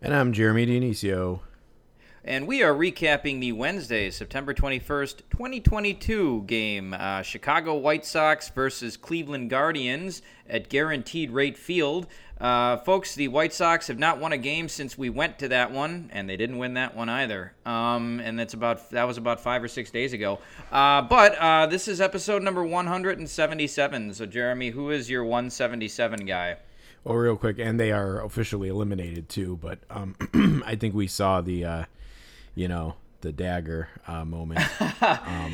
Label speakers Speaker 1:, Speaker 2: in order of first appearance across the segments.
Speaker 1: And I'm Jeremy Dionisio.
Speaker 2: and we are recapping the Wednesday, September 21st, 2022 game uh, Chicago White Sox versus Cleveland Guardians at Guaranteed Rate Field. Uh, folks, the White Sox have not won a game since we went to that one, and they didn't win that one either. Um, and that's about that was about five or six days ago. Uh, but uh, this is episode number 177. So, Jeremy, who is your 177 guy?
Speaker 1: Well, real quick, and they are officially eliminated too. But um, I think we saw the, uh, you know, the dagger uh, moment.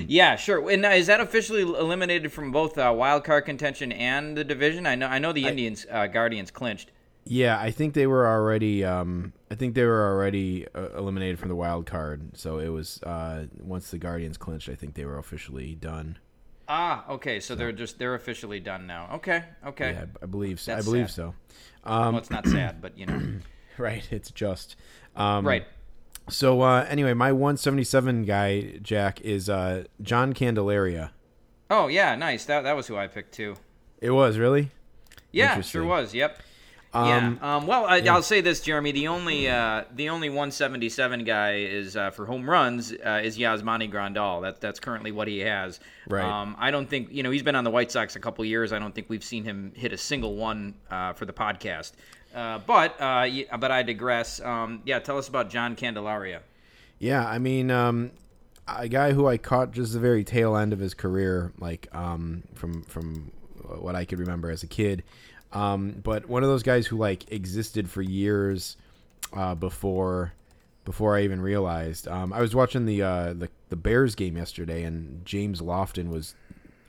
Speaker 2: Yeah, sure. And uh, is that officially eliminated from both uh, wild card contention and the division? I know. I know the Indians uh, Guardians clinched.
Speaker 1: yeah, I think they were already. Um, I think they were already uh, eliminated from the wild card. So it was uh, once the Guardians clinched. I think they were officially done.
Speaker 2: Ah, okay. So they're just they're officially done now. Okay, okay.
Speaker 1: Yeah, I believe so. I believe
Speaker 2: sad.
Speaker 1: so.
Speaker 2: well, it's not sad, but you know,
Speaker 1: Right. It's just. Um,
Speaker 2: right.
Speaker 1: So uh, anyway, my 177 guy Jack is uh, John Candelaria.
Speaker 2: Oh yeah, nice. That that was who I picked too.
Speaker 1: It was really.
Speaker 2: Yeah, sure was. Yep.
Speaker 1: Um,
Speaker 2: yeah. Um, well, I, I'll say this, Jeremy. The only uh, the only 177 guy is uh, for home runs uh, is Yasmani Grandal. That that's currently what he has.
Speaker 1: Right.
Speaker 2: Um, I don't think you know he's been on the White Sox a couple years. I don't think we've seen him hit a single one uh, for the podcast. Uh, but uh, but I digress. Um, yeah, tell us about John Candelaria.
Speaker 1: Yeah, I mean, um, a guy who I caught just the very tail end of his career, like um, from from what I could remember as a kid. Um, but one of those guys who like existed for years uh, before before I even realized. Um, I was watching the, uh, the the Bears game yesterday, and James Lofton was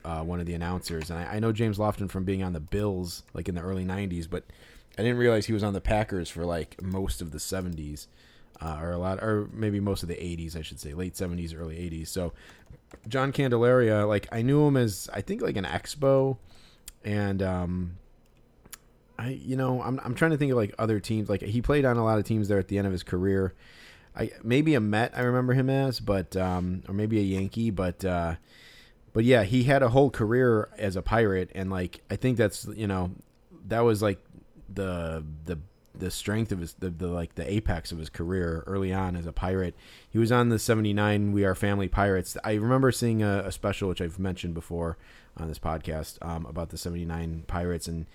Speaker 1: uh, one of the announcers, and I, I know James Lofton from being on the Bills like in the early '90s, but I didn't realize he was on the Packers for like most of the '70s, uh, or a lot, or maybe most of the '80s, I should say, late '70s, early '80s. So John Candelaria, like I knew him as I think like an expo, and um, I you know I'm I'm trying to think of like other teams. Like he played on a lot of teams there at the end of his career. I maybe a Met I remember him as, but um, or maybe a Yankee, but uh, but yeah, he had a whole career as a pirate, and like I think that's you know that was like the the the strength of his the, the like the apex of his career early on as a pirate. He was on the '79 We Are Family Pirates. I remember seeing a, a special which I've mentioned before on this podcast um, about the '79 Pirates, and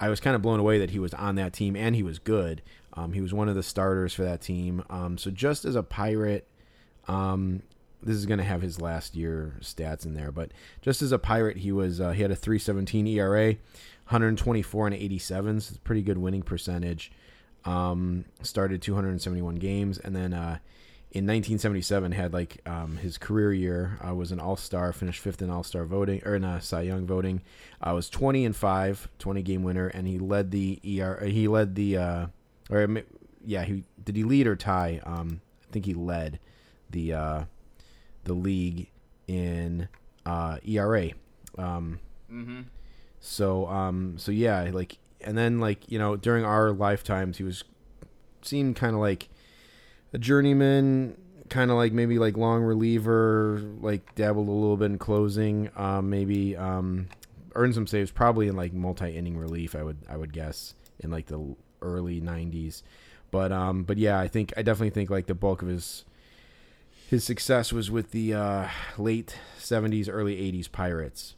Speaker 1: I was kind of blown away that he was on that team and he was good. Um, he was one of the starters for that team. Um, so just as a pirate, um, this is going to have his last year stats in there, but just as a pirate, he was uh, he had a 3.17 ERA, 124 and 87, so it's pretty good winning percentage. Um, started 271 games, and then uh, in 1977 had like um, his career year uh, was an All Star, finished fifth in All Star voting or in uh, Cy Young voting. I was 20 and five, 20 game winner, and he led the ER. He led the uh, or yeah, he did he lead or tie? Um, I think he led the uh, the league in uh, ERA. Um,
Speaker 2: Mm-hmm.
Speaker 1: so um, so yeah, like and then like you know during our lifetimes he was seemed kind of like a journeyman, kind of like maybe like long reliever, like dabbled a little bit in closing, um, maybe um, earned some saves, probably in like multi inning relief. I would I would guess in like the early '90s, but um, but yeah, I think I definitely think like the bulk of his his success was with the uh, late '70s, early '80s Pirates.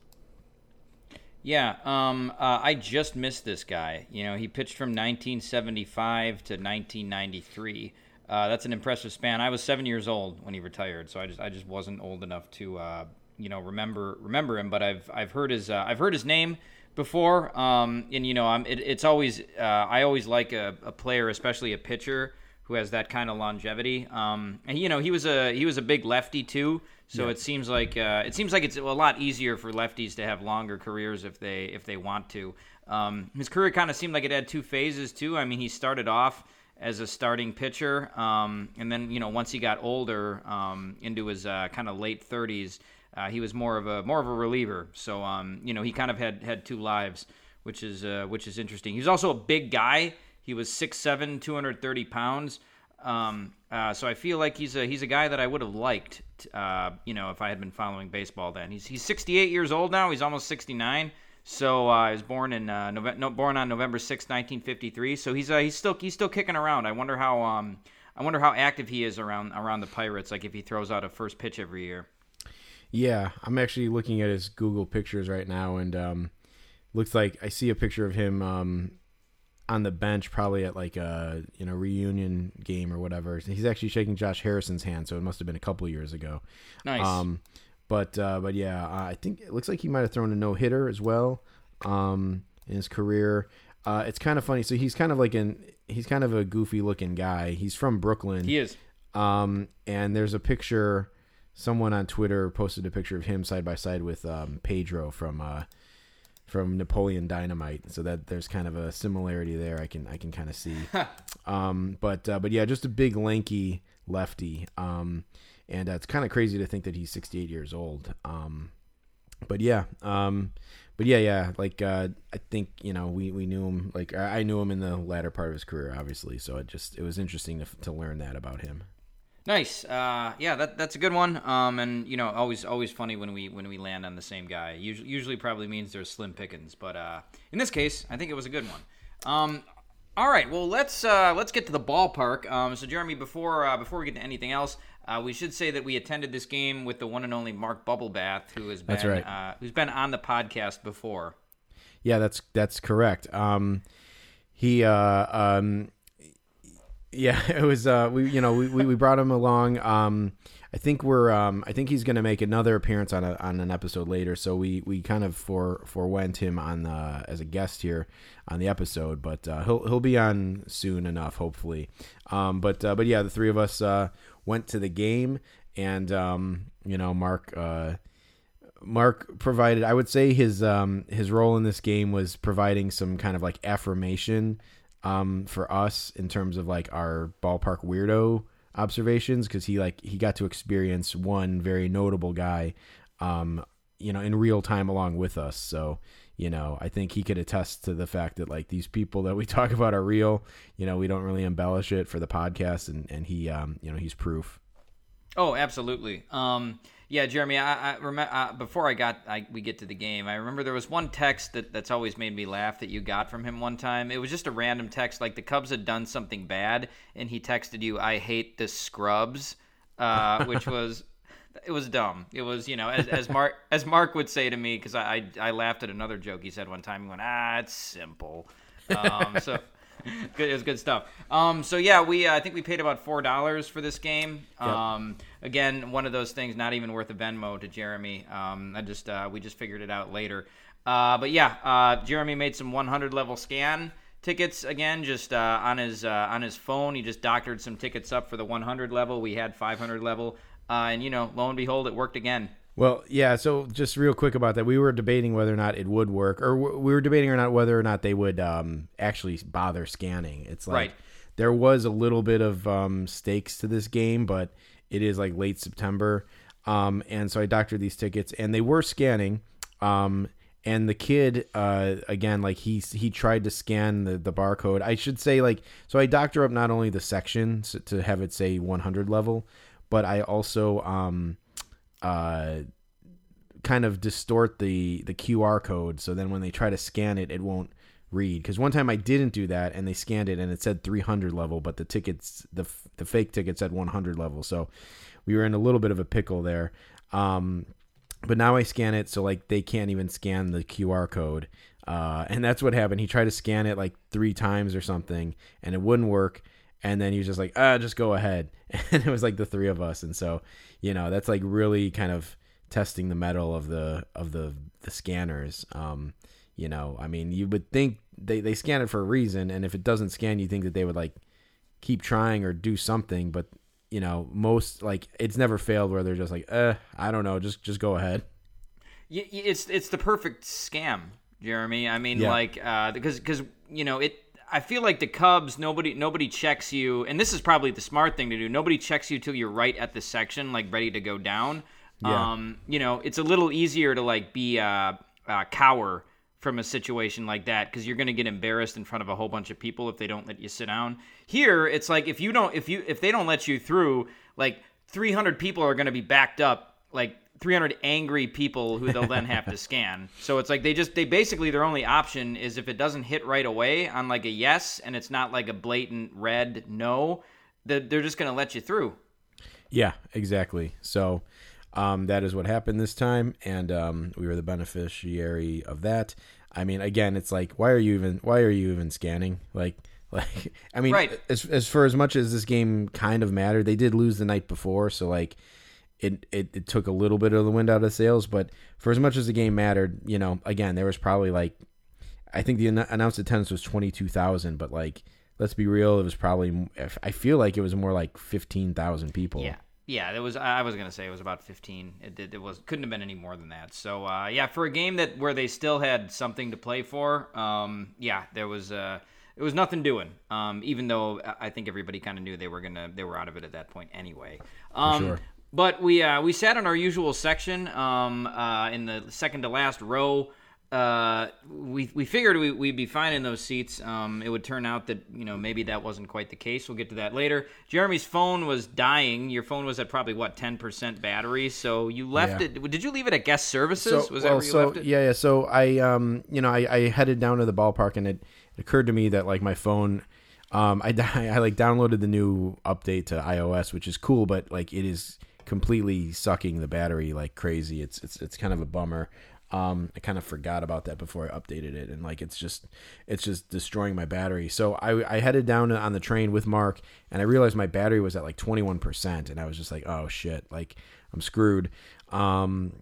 Speaker 2: Yeah, um, uh, I just missed this guy. You know, he pitched from 1975 to 1993. Uh, that's an impressive span. I was seven years old when he retired, so I just I just wasn't old enough to uh, you know remember remember him. But I've I've heard his uh, I've heard his name before, um, and you know I'm it, it's always uh, I always like a, a player, especially a pitcher who has that kind of longevity. Um, and you know he was a he was a big lefty too, so it seems like uh, it seems like it's a lot easier for lefties to have longer careers if they if they want to. Um, his career kind of seemed like it had two phases too. I mean, he started off as a starting pitcher. Um, and then, you know, once he got older, um, into his uh, kind of late 30s, uh, he was more of a more of a reliever. So, um, you know, he kind of had had two lives, which is uh, which is interesting. He was also a big guy. He was 6'7", 230 pounds. Um, uh, so I feel like he's a he's a guy that I would have liked, uh, you know, if I had been following baseball then. He's he's 68 years old now. He's almost 69. So uh, he was born in uh, Nove- no, born on November 6, 1953. So he's uh, he's still he's still kicking around. I wonder how um I wonder how active he is around around the Pirates. Like if he throws out a first pitch every year.
Speaker 1: Yeah, I'm actually looking at his Google pictures right now, and um, looks like I see a picture of him um, on the bench, probably at like a you know reunion game or whatever. He's actually shaking Josh Harrison's hand, so it must have been a couple years ago.
Speaker 2: Nice.
Speaker 1: Um, but uh, but yeah, I think it looks like he might have thrown a no hitter as well um, in his career. Uh, it's kind of funny. So he's kind of like an he's kind of a goofy looking guy. He's from Brooklyn.
Speaker 2: he is.
Speaker 1: Um, and there's a picture. Someone on Twitter posted a picture of him side by side with um, Pedro from uh, from Napoleon Dynamite. So that there's kind of a similarity there. I can I can kind of see. um, but uh, but yeah, just a big lanky lefty. Um, and uh, it's kind of crazy to think that he's 68 years old. Um, but yeah, um, but yeah, yeah. Like uh, I think you know we, we knew him. Like I knew him in the latter part of his career, obviously. So it just it was interesting to to learn that about him.
Speaker 2: Nice. Uh, yeah, that that's a good one. Um, and you know, always always funny when we when we land on the same guy. Usually, usually probably means there's slim pickings, but uh, in this case, I think it was a good one. Um, all right, well let's uh, let's get to the ballpark. Um, so Jeremy, before uh, before we get to anything else, uh, we should say that we attended this game with the one and only Mark Bubblebath, who has been
Speaker 1: right.
Speaker 2: uh, who's been on the podcast before.
Speaker 1: Yeah, that's that's correct. Um, he uh, um, yeah, it was uh, we you know we, we, we brought him along. Um, I think we're um, I think he's going to make another appearance on a, on an episode later. So we, we kind of for forewent him on the, as a guest here on the episode, but uh, he'll he'll be on soon enough, hopefully. Um, but uh, but yeah, the three of us uh, went to the game, and um, you know Mark. Uh, Mark provided, I would say his um, his role in this game was providing some kind of like affirmation um, for us in terms of like our ballpark weirdo observations because he like he got to experience one very notable guy, um, you know, in real time along with us. So you know, I think he could attest to the fact that like these people that we talk about are real. You know, we don't really embellish it for the podcast, and and he, um, you know, he's proof.
Speaker 2: Oh, absolutely. Um, yeah, Jeremy. I, I remember uh, before I got I, we get to the game. I remember there was one text that that's always made me laugh that you got from him one time. It was just a random text, like the Cubs had done something bad, and he texted you, "I hate the scrubs," uh, which was. It was dumb. It was, you know, as, as Mark as Mark would say to me, because I, I I laughed at another joke he said one time. He went, "Ah, it's simple." Um, so good, it was good stuff. Um, so yeah, we uh, I think we paid about four dollars for this game. Um, again, one of those things not even worth a Venmo to Jeremy. Um, I just uh, we just figured it out later. Uh, but yeah, uh, Jeremy made some 100 level scan tickets again, just uh, on his uh, on his phone. He just doctored some tickets up for the 100 level. We had 500 level, uh, and you know, lo and behold, it worked again.
Speaker 1: Well, yeah. So just real quick about that, we were debating whether or not it would work, or we were debating or not whether or not they would um, actually bother scanning. It's like
Speaker 2: Right.
Speaker 1: there was a little bit of um, stakes to this game, but it is like late September, um, and so I doctored these tickets, and they were scanning. Um, and the kid, uh, again, like he he tried to scan the, the barcode. I should say, like, so I doctor up not only the section to have it say 100 level, but I also um, uh, kind of distort the the QR code. So then when they try to scan it it won't read. Because one time I didn't do that and they scanned it and it said 300 level but the tickets the the fake ticket said 100 level. So we were in a little bit of a pickle there. Um but now I scan it so like they can't even scan the QR code. Uh and that's what happened. He tried to scan it like 3 times or something and it wouldn't work and then he was just like ah just go ahead and it was like the three of us and so you know that's like really kind of testing the mettle of the of the the scanners um you know i mean you would think they they scan it for a reason and if it doesn't scan you think that they would like keep trying or do something but you know most like it's never failed where they're just like uh i don't know just just go ahead
Speaker 2: it's it's the perfect scam, Jeremy. I mean,
Speaker 1: Yeah.
Speaker 2: like uh, because because you know it. I feel like the Cubs, nobody nobody checks you, and this is probably the smart thing to do. Nobody checks you till you're right at the section, like ready to go down.
Speaker 1: Yeah.
Speaker 2: Um, you know, it's a little easier to like be uh, uh cower from a situation like that because you're going to get embarrassed in front of a whole bunch of people if they don't let you sit down. Here, it's like if you don't if you if they don't let you through, like 300 people are going to be backed up, like 300 angry people who they'll then have to scan. So it's like they just they basically their only option is if it doesn't hit right away on like a yes and it's not like a blatant red no, that they're just going to let you through.
Speaker 1: Yeah, exactly. So um, that is what happened this time, and um, we were the beneficiary of that. I mean, again, it's like, why are you even? Why are you even scanning? Like, like, I mean,
Speaker 2: Right.
Speaker 1: as as for as much as this game kind of mattered, they did lose the night before, so like, it, it it took a little bit of the wind out of sails. But for as much as the game mattered, you know, again, there was probably like, I think the announced attendance was twenty two thousand, but like. Let's be real. It was probably. I feel like it was more like fifteen thousand people.
Speaker 2: Yeah. Yeah, it was. I was gonna say it was about 15. It, it, it was couldn't have been any more than that. So uh, yeah, for a game that where they still had something to play for, um, yeah, there was. Uh, it was nothing doing. Um, even though I I think everybody kind of knew they were gonna they were out of it at that point anyway. Um,
Speaker 1: sure.
Speaker 2: But we uh, we sat in our usual section um, uh, in the second to last row. Uh, we we figured we, we'd be fine in those seats. Um, it would turn out that you know maybe that wasn't quite the case. We'll get to that later. Jeremy's phone was dying. Your phone was at probably what ten percent battery. So you left
Speaker 1: Yeah.
Speaker 2: it. Did you leave it at guest services? was that
Speaker 1: well,
Speaker 2: where you
Speaker 1: so
Speaker 2: left it?
Speaker 1: yeah, yeah. So I, um, you know, I, I headed down to the ballpark, and it, it occurred to me that like my phone, um, I, I like downloaded the new update to iOS, which is cool, but like it is completely sucking the battery like crazy. It's it's it's kind of a bummer. Um, I kind of forgot about that before I updated it, and like it's just it's just destroying my battery. So I, I headed down on the train with Mark, and I realized my battery was at like twenty one percent, and I was just like, oh shit, like I'm screwed. Um,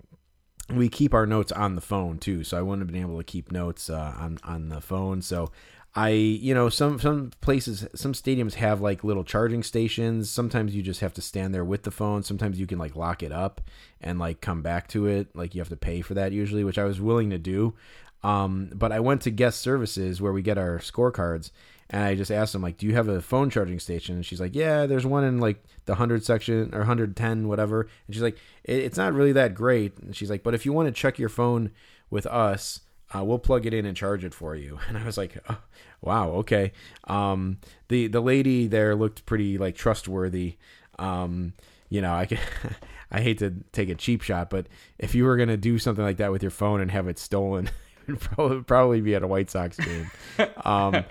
Speaker 1: we keep our notes on the phone too, so I wouldn't have been able to keep notes uh, on on the phone. So I, you know, some some places, some stadiums have like little charging stations. Sometimes you just have to stand there with the phone. Sometimes you can like lock it up and like come back to it. Like you have to pay for that usually, which I was willing to do. Um, but I went to guest services where we get our scorecards, and I just asked them like, "Do you have a phone charging station?" And she's like, "Yeah, there's one in like the hundred section or hundred ten, whatever." And she's like, it, "It's not really that great." And she's like, "But if you want to check your phone with us, uh, we'll plug it in and charge it for you." And I was like, oh, "Wow, okay." Um, the the lady there looked pretty like trustworthy. Um, you know, I can, I hate to take a cheap shot, but if you were gonna do something like that with your phone and have it stolen, it would probably probably be at a White Sox game. um,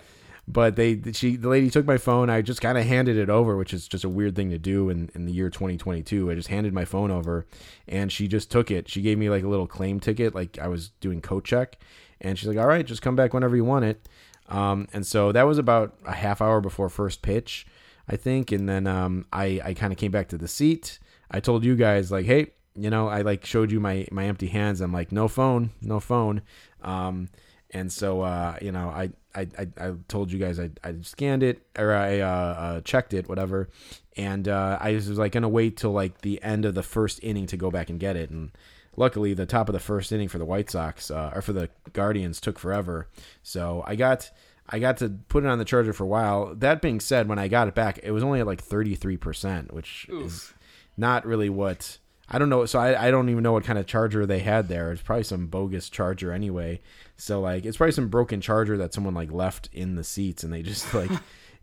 Speaker 1: but they she the lady took my phone. I just kind of handed it over, which is just a weird thing to do in in the year 2022. I just handed my phone over, and she just took it. She gave me like a little claim ticket, like I was doing coat check, and she's like, "All right, just come back whenever you want it." Um, and so that was about a half hour before first pitch, I think. And then um, I I kind of came back to the seat. I told you guys like, hey, you know, I like showed you my my empty hands. I'm like, no phone, no phone. Um, and so uh, you know, I, I I I told you guys I I scanned it or I uh, uh, checked it, whatever. And uh, I was like gonna wait till like the end of the first inning to go back and get it. And luckily, the top of the first inning for the White Sox uh, or for the Guardians took forever. So I got. I got to put it on the charger for a while. That being said, when I got it back, it was only at like 33%, which is not really what I don't know. So I, I don't even know what kind of charger they had there. It's probably some bogus charger anyway. So like it's probably some broken charger that someone like left in the seats and they just like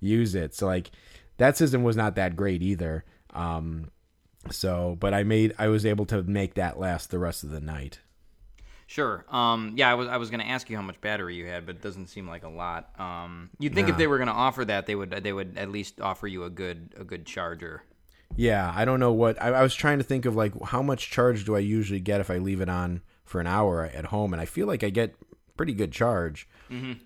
Speaker 1: use it. So like that system was not that great either. Um, so but I made I was able to make that last the rest of the night.
Speaker 2: Sure. Um, yeah, I was I was going to ask you how much battery you had, but it doesn't seem like a lot. Um, you'd think if they were going to offer that, they would they would at least offer you a good a good charger.
Speaker 1: Yeah, I don't know what I, I was trying to think of like how much charge do I usually get if I leave it on for an hour at home, and I feel like I get pretty good charge.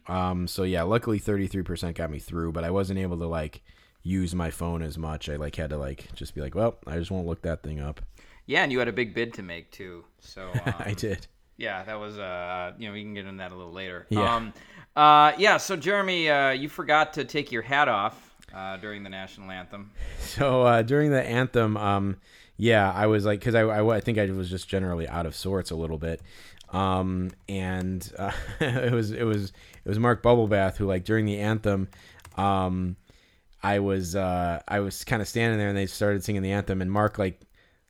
Speaker 1: Um, so yeah, luckily thirty three percent got me through, but I wasn't able to like use my phone as much. I like had to like just be like, well, I just won't look that thing up.
Speaker 2: Yeah, and you had a big bid to make too. So um,
Speaker 1: I did.
Speaker 2: Yeah, that was uh, you know, we can get into that a little later.
Speaker 1: Yeah.
Speaker 2: Um, uh, yeah. So Jeremy, uh, you forgot to take your hat off. uh, during the national anthem?
Speaker 1: So uh, during the anthem, um, yeah, I was like, because I, I, I think I was just generally out of sorts a little bit, um, and uh, it was it was it was Mark Bubblebath who like during the anthem, um, I was uh, I was kind of standing there and they started singing the anthem and Mark like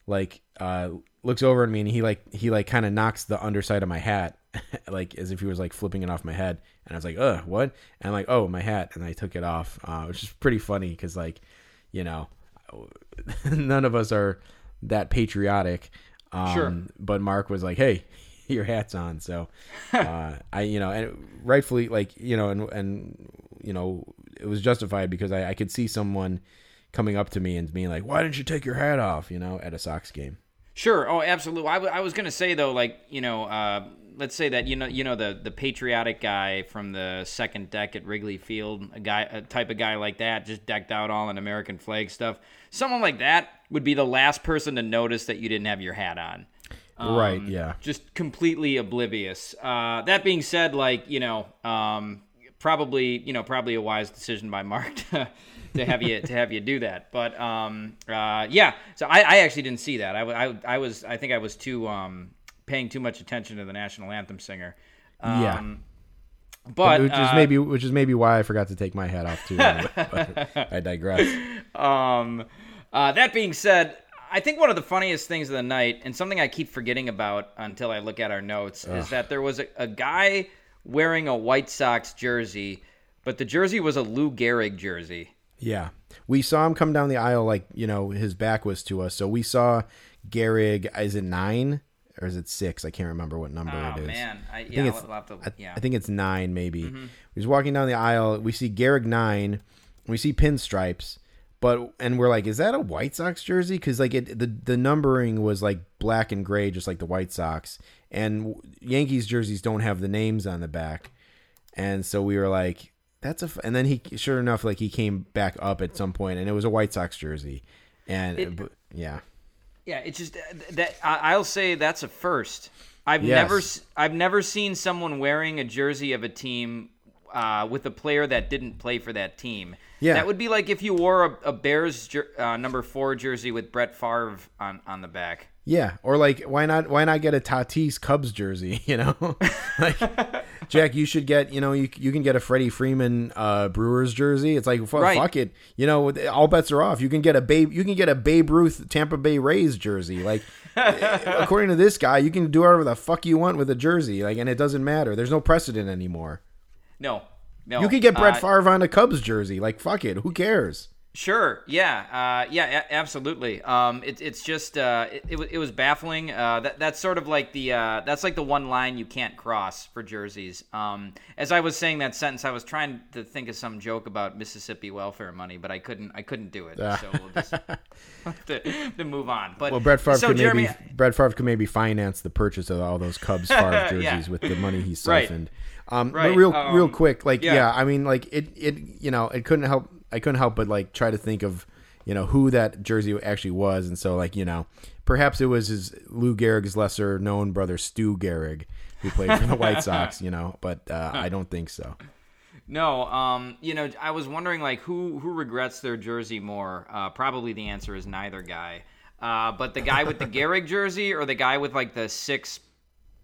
Speaker 1: like uh, looks over at me and he like he like kind of knocks the underside of my hat like as if he was like flipping it off my head. And I was like uh what? And I'm like oh my hat. And I took it off uh, which is pretty funny because like you know none of us are that patriotic. Um,
Speaker 2: Sure.
Speaker 1: but Mark was like hey your hat's on so uh, I you know and rightfully like you know and and you know it was justified because I, I could see someone coming up to me and being like why didn't you take your hat off you know at a Sox game
Speaker 2: Sure. Oh, absolutely. I, w- I was gonna say though, like you know, uh, let's say that you know, you know, the the patriotic guy from the second deck at Wrigley Field, a guy, a type of guy like that, just decked out all in American flag stuff. Someone like that would be the last person to notice that you didn't have your hat on.
Speaker 1: Right
Speaker 2: Um,
Speaker 1: yeah
Speaker 2: Just completely oblivious. Uh, that being said, like you know, um, probably you know probably a wise decision by Mark to, to have you to have you do that. But um, uh, yeah, so I, I actually didn't see that. I, I, I was I think I was too um, paying too much attention to the national anthem singer. Um,
Speaker 1: Yeah.
Speaker 2: But
Speaker 1: which is
Speaker 2: uh,
Speaker 1: maybe which is maybe why I forgot to take my hat off too. but I digress.
Speaker 2: Um, uh, that being said, I think one of the funniest things of the night, and something I keep forgetting about until I look at our notes, is that there was a, a guy wearing a White Sox jersey, but the jersey was a Lou Gehrig jersey.
Speaker 1: Yeah, we saw him come down the aisle like you know his back was to us, so we saw Gehrig. Is it nine or is it six? I can't remember what number it is.
Speaker 2: Oh
Speaker 1: it is.
Speaker 2: man, I,
Speaker 1: I
Speaker 2: yeah,
Speaker 1: think it's
Speaker 2: I'll to, yeah. Mm-hmm.
Speaker 1: I think it's nine maybe. He's walking down the aisle. We see Gehrig nine. We see pinstripes, but and we're like, is that a White Sox jersey? Because like it, the the numbering was like black and gray, just like the White Sox. And Yankees jerseys don't have the names on the back, and so we were like, that's a. F-. And then he, sure enough, like he came back up at some point, and it was a White Sox jersey, and
Speaker 2: It-
Speaker 1: yeah,
Speaker 2: Yeah, it's just uh, that I'll say that's a first. I've
Speaker 1: Yes.
Speaker 2: never I've never seen someone wearing a jersey of a team uh, with a player that didn't play for that team.
Speaker 1: Yeah.
Speaker 2: that would be like if you wore a, a Bears jer- uh, number four jersey with Brett Favre on on the back.
Speaker 1: Yeah, or like why not why not get a Tatis Cubs jersey, you know? like Jack, you should get, you know, you you can get a Freddie Freeman uh Brewers jersey. It's like fu-
Speaker 2: Right.
Speaker 1: fuck it. You know, all bets are off. You can get a Babe you can get a Babe Ruth Tampa Bay Rays jersey. Like according to this guy, you can do whatever the fuck you want with a jersey, like and it doesn't matter. There's no precedent anymore.
Speaker 2: No, no.
Speaker 1: You could get Brett
Speaker 2: uh,
Speaker 1: Favre on a Cubs jersey. Like fuck it. Who cares?
Speaker 2: Sure. Yeah. Uh, yeah. A- absolutely. Um, it, it's just uh, it, it, it was baffling. Uh, that that's sort of like the uh, that's like the one line you can't cross for jerseys. Um, as I was saying that sentence, I was trying to think of some joke about Mississippi welfare money, but I couldn't. I couldn't do it. So we'll just to, to move on. But
Speaker 1: Well, Brett Favre
Speaker 2: so
Speaker 1: could
Speaker 2: Jeremy,
Speaker 1: maybe Brett Favre could maybe finance the purchase of all those Cubs Favre jerseys
Speaker 2: Yeah.
Speaker 1: with the money he
Speaker 2: Right.
Speaker 1: Um,
Speaker 2: Right,
Speaker 1: But real,
Speaker 2: um,
Speaker 1: real quick, like
Speaker 2: yeah.
Speaker 1: yeah. I mean, like it, it, you know, it couldn't help. I couldn't help but like try to think of, you know, who that jersey actually was, and so like you know, perhaps it was his Lou Gehrig's lesser known brother Stu Gehrig, who played for the White Sox, you know, but uh, I don't think so.
Speaker 2: No, um, you know, I was wondering like who who regrets their jersey more. Uh, probably the answer is neither guy. Uh, but the guy with the Gehrig jersey or the guy with like the six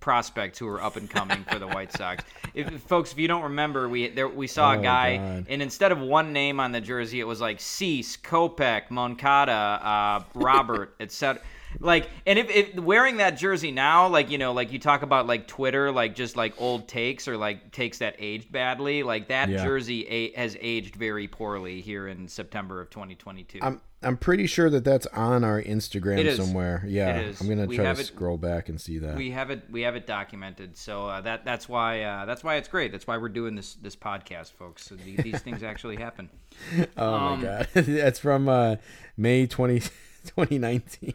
Speaker 2: prospects who are up and coming for the White Sox. If, if- folks, if you don't remember, we there we saw a
Speaker 1: Oh,
Speaker 2: guy,
Speaker 1: God.
Speaker 2: and instead of one name on the jersey, it was like Cease, Kopech, Moncada, uh, Robert, etc. Like, and if, if wearing that jersey now, like you know, like you talk about like Twitter, like just like old takes or like takes that aged badly, like that
Speaker 1: Yeah.
Speaker 2: jersey a- has aged very poorly here in September of 2022.
Speaker 1: I'm I'm pretty sure that that's on our Instagram somewhere. Yeah,
Speaker 2: It is.
Speaker 1: I'm gonna
Speaker 2: We
Speaker 1: try to
Speaker 2: it-
Speaker 1: scroll back and see that.
Speaker 2: we have it we have it documented so uh, that that's why uh, that's why it's great that's why we're doing this this podcast folks so the, these things actually happen
Speaker 1: oh
Speaker 2: um,
Speaker 1: my god, that's from uh, May 20, 2019.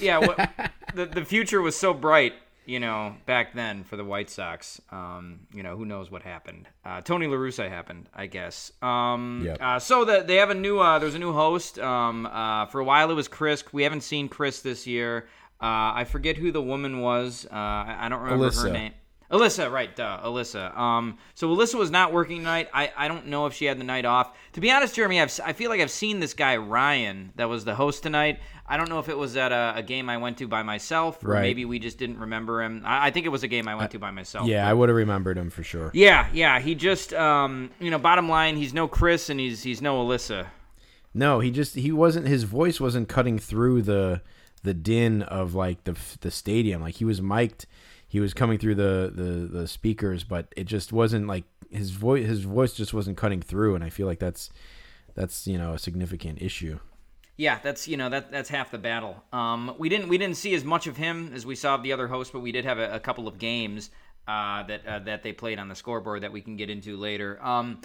Speaker 2: Yeah what, the, the future was so bright you know back then for the white sox. Um, you know who knows what happened. Uh, Tony La Russa happened i guess. Um,
Speaker 1: Yep.
Speaker 2: uh, so the, they have a new uh, there's a new host. Um, uh, for a while it was chris. We haven't seen chris this year. Uh, i forget who the woman was. Uh, I, I don't remember her name Alyssa, right? Duh, Alyssa. Um, so Alyssa was not working tonight. I, I don't know if she had the night off. To be honest, Jeremy, I've, si feel like I've seen this guy Ryan that was the host tonight. I don't know if it was at a, a game I went to by myself, or
Speaker 1: Right.
Speaker 2: maybe we just didn't remember him. I, I think it was a game I went to by myself.
Speaker 1: Yeah,
Speaker 2: but-
Speaker 1: I would have remembered him for sure.
Speaker 2: yeah, yeah. He just, um, you know, bottom line, he's no Chris and he's he's no Alyssa.
Speaker 1: No, he just he wasn't. His voice wasn't cutting through the the din of like the the stadium. Like he was mic'd, he was coming through the the the speakers, but it just wasn't like his voice. His voice just wasn't cutting through, and I feel like that's that's you know a significant issue.
Speaker 2: Yeah, that's you know that that's half the battle. Um, we didn't we didn't see as much of him as we saw of the other hosts, but we did have a, a couple of games uh, that uh, that they played on the scoreboard that we can get into later. Um,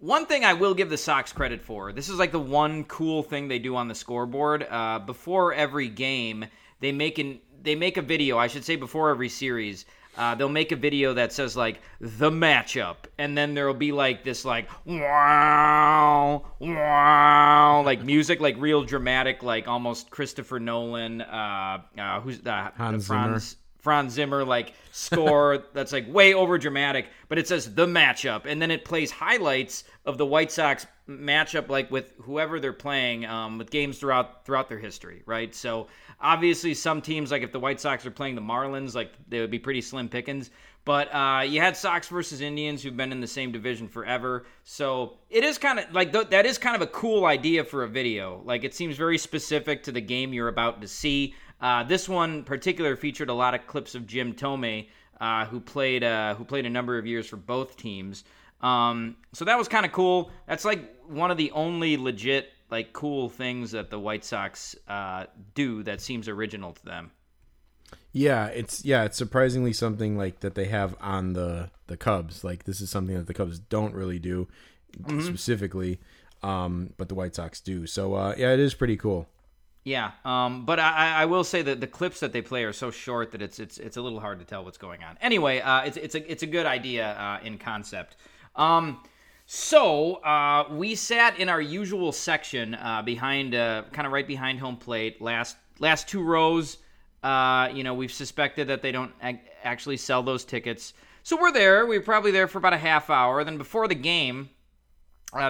Speaker 2: one thing I will give the Sox credit for. This is like the one cool thing they do on the scoreboard. Uh, before every game, they make an they make a video. I should say before every series. Uh, they'll make a video that says like the matchup, and then there'll be like this like wow wow like music, like real dramatic, like almost Christopher Nolan. Uh, uh, who's the
Speaker 1: Hans
Speaker 2: Franz Franz Zimmer like score that's like way over dramatic, but it says the matchup, and then it plays highlights of the White Sox matchup, like with whoever they're playing, um, with games throughout throughout their history, right? So obviously, some teams like if the White Sox are playing the Marlins, like they would be pretty slim pickings. But uh, you had Sox versus Indians who've been in the same division forever, so it is kind of like th- that is kind of a cool idea for a video. Like it seems very specific to the game you're about to see. Uh, this one in particular featured a lot of clips of Jim Thome, uh, who played uh, who played a number of years for both teams. Um, so that was kind of cool. That's like one of the only legit like cool things that the White Sox uh, do that seems original to them.
Speaker 1: Yeah, it's yeah, it's surprisingly something like that they have on the the Cubs. Like this is something that the Cubs don't really do specifically, um, but the White Sox do. So uh, yeah, it is pretty cool.
Speaker 2: Yeah, um, but I, I will say that the clips that they play are so short that it's it's it's a little hard to tell what's going on. Anyway, uh, it's it's a it's a good idea uh, in concept. Um, so uh, we sat in our usual section uh, behind, uh, kind of right behind home plate, last last two rows. Uh, you know, we've suspected that they don't ac- actually sell those tickets, so we're there. We were probably there for about a half hour. Then before the game,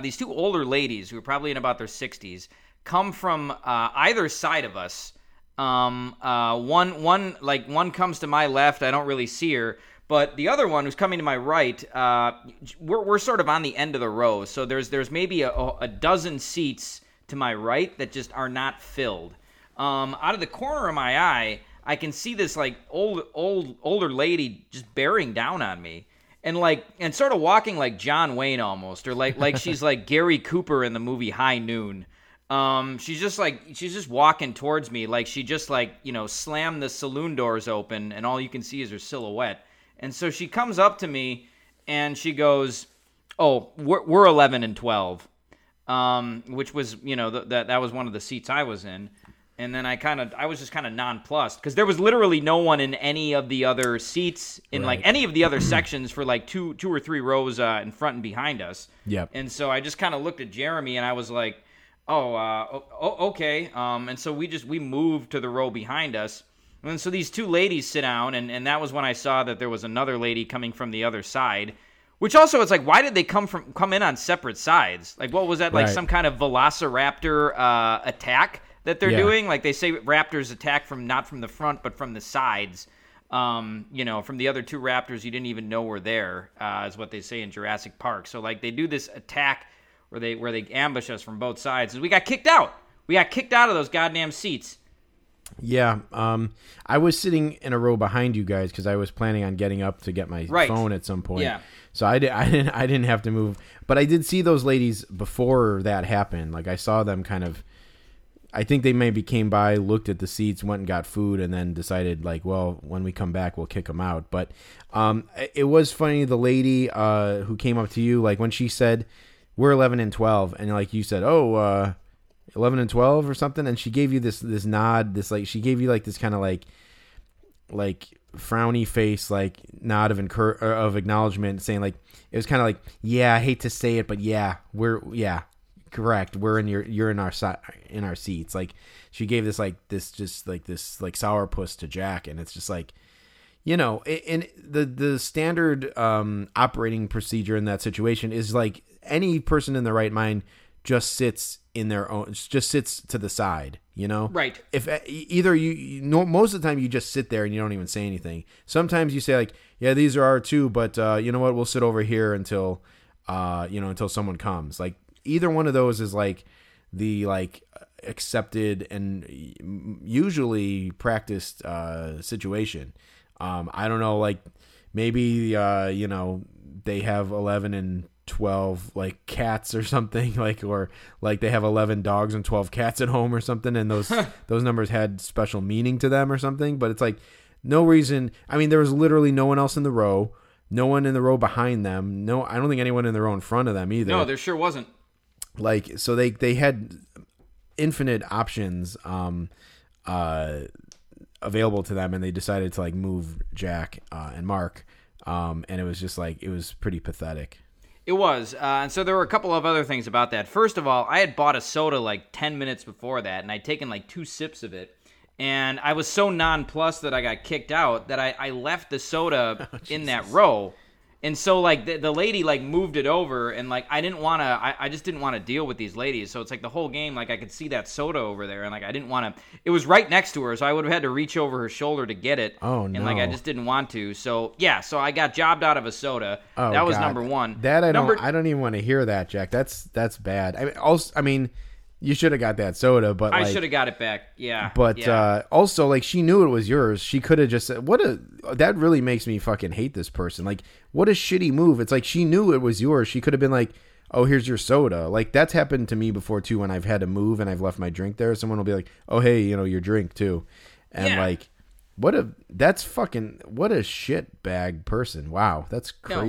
Speaker 2: these two older ladies who are probably in about their 60s come from uh, either side of us. Um, uh, one, one, like one comes to my left. I don't really see her, but the other one who's coming to my right, uh, we're, we're sort of on the end of the row. So there's there's maybe a, a dozen seats to my right that just are not filled. Um, out of the corner of my eye, I can see this like old, old, older lady just bearing down on me and like and sort of walking like John Wayne almost, or like like she's like Gary Cooper in the movie High Noon. Um, she's just like she's just walking towards me, like she just like you know slammed the saloon doors open, and all you can see is her silhouette. And so she comes up to me, and she goes, "Oh, we're, we're eleven and 12. Um, which was you know th- that that was one of the seats I was in." And then I kind of, I was just kind of nonplussed because there was literally no one in any of the other seats in like any of the other sections for like two, two or three rows uh, in front and behind us.
Speaker 1: Yep.
Speaker 2: And so I just kind of looked at Jeremy and I was like, "Oh, uh, o- o- okay." Um, and so we just we moved to the row behind us. And so these two ladies sit down, and, and that was when I saw that there was another lady coming from the other side. Which also, it's like, why did they come from come in on separate sides? Like, what was that? Like
Speaker 1: Right.
Speaker 2: some kind of Velociraptor uh, attack that they're
Speaker 1: Yeah.
Speaker 2: doing? Like they say, raptors attack from not from the front but from the sides. Um, you know, from the other two raptors you didn't even know were there, uh, is what they say in Jurassic Park. So like they do this attack where they where they ambush us from both sides. is We got kicked out. We got kicked out of those goddamn seats.
Speaker 1: Yeah, um, I was sitting in a row behind you guys because I was planning on getting up to get my
Speaker 2: Right.
Speaker 1: phone at some point.
Speaker 2: Yeah.
Speaker 1: So I, did, I didn't I didn't have to move, but I did see those ladies before that happened. Like I saw them kind of. I think they maybe came by, looked at the seats, went and got food, and then decided like, well, when we come back, we'll kick them out. But um, it was funny. The lady uh, who came up to you, like when she said, "We're 11 and 12," and like you said, "Oh." Uh, 11 and 12 or something and she gave you this this nod this like she gave you like this kind of like like frowny face like nod of incur of acknowledgement saying like it was kind of like yeah i hate to say it but yeah we're yeah correct we're in your you're in our si- in our seats like she gave this like this just like this like sourpuss to jack and it's just like you know, in the the standard um, operating procedure in that situation is like any person in their right mind just sits in their own, just sits to the side. You know,
Speaker 2: Right.
Speaker 1: If either you, you know, most of the time you just sit there and you don't even say anything. Sometimes you say like, "Yeah, these are our two, but uh, you know what? We'll sit over here until, uh, you know, until someone comes." Like either one of those is like the like accepted and usually practiced uh, situation. Um, I don't know, like maybe uh, you know they have eleven and twelve like cats or something, like or like they have eleven dogs and twelve cats at home or something, and those those numbers had special meaning to them or something. But it's like no reason. I mean, there was literally no one else in the row. No one in the row behind them. No, I don't think anyone in the row in front of them either
Speaker 2: No, there sure wasn't.
Speaker 1: like so they they had infinite options um uh available to them and they decided to like move jack uh, and mark um and it was just like it was pretty pathetic
Speaker 2: It was. Uh, and so there were a couple of other things about that. First of all, I had bought a soda like 10 minutes before that, and I'd taken like two sips of it. And I was so nonplussed that I got kicked out that I, I left the soda in that row. And so like the, the lady like moved it over and like I didn't want to I, I just didn't want to deal with these ladies. So it's like the whole game like I could see that soda over there and like I didn't want to it was right next to her so I would have had to reach over her shoulder to get it.
Speaker 1: Oh,
Speaker 2: And like I just didn't want to. So yeah, so I got jobbed out of a soda.
Speaker 1: oh
Speaker 2: that was
Speaker 1: God.
Speaker 2: number 1.
Speaker 1: that i don't
Speaker 2: number,
Speaker 1: i don't even want to hear that jack that's that's bad i mean also i mean you should have got that soda but
Speaker 2: I
Speaker 1: like
Speaker 2: should have got it back. Yeah.
Speaker 1: But
Speaker 2: yeah.
Speaker 1: uh, also, like, she knew it was yours. She could have just said, "What a." That really makes me fucking hate this person. Like, what a shitty move. It's like she knew it was yours. She could have been like, "Oh, here's your soda." Like that's happened to me before too. When I've had to move and I've left my drink there, someone will be like, "Oh, hey, you know your drink too," and
Speaker 2: Yeah.
Speaker 1: like, what a that's fucking what a shit bag person. Wow, that's
Speaker 2: No.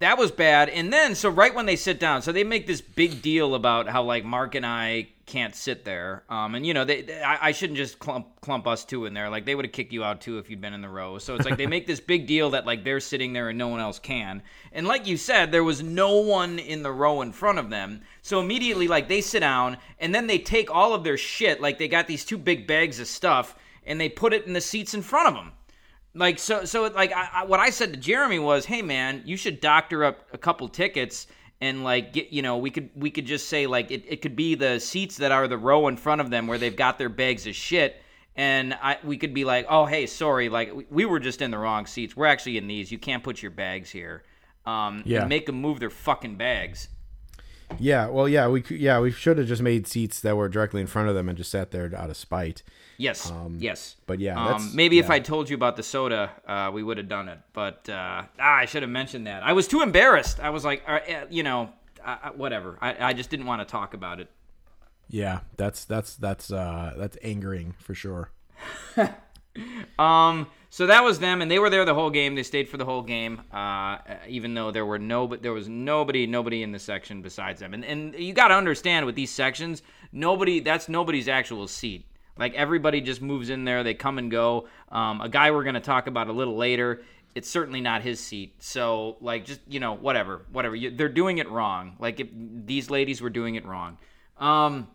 Speaker 2: That was bad. And then, so right when they sit down, so they make this big deal about how like Mark and I can't sit there. Um, and you know, they, they- I, I shouldn't just clump clump us two in there. Like they would have kicked you out too if you'd been in the row. So it's like they make this big deal that like they're sitting there and no one else can. And like you said, there was no one in the row in front of them. So immediately, like they sit down and then they take all of their shit. Like they got these two big bags of stuff and they put it in the seats in front of them. Like so, so like I, I, what I said to Jeremy was, "Hey man, you should doctor up a couple tickets and like get you know we could we could just say like it, it could be the seats that are the row in front of them where they've got their bags of shit." And I, we could be like, oh, hey, sorry, like we, we were just in the wrong seats. We're actually in these. You can't put your bags here. Um,
Speaker 1: Yeah.
Speaker 2: and make them move their fucking bags.
Speaker 1: Yeah, well, yeah, we yeah we should have just made seats that were directly in front of them and just sat there out of spite.
Speaker 2: Yes, yes.
Speaker 1: but yeah,
Speaker 2: um, maybe if. I told you about the soda, uh, we would have done it. But uh, ah, I should have mentioned that. I was too embarrassed. I was like, uh, eh, you know, whatever. I, I just didn't want to talk about it.
Speaker 1: Yeah, that's that's that's uh that's angering for sure.
Speaker 2: Um, so that was them, and they were there the whole game. They stayed for the whole game, uh, even though there were no, there was nobody, nobody in the section besides them. And and you got to understand with these sections, nobody, that's nobody's actual seat. Like everybody just moves in there. They come and go. Um, a guy we're gonna talk about a little later. It's certainly not his seat. So like, just you know, whatever, whatever. You, they're doing it wrong. Like if these ladies were doing it wrong. Um,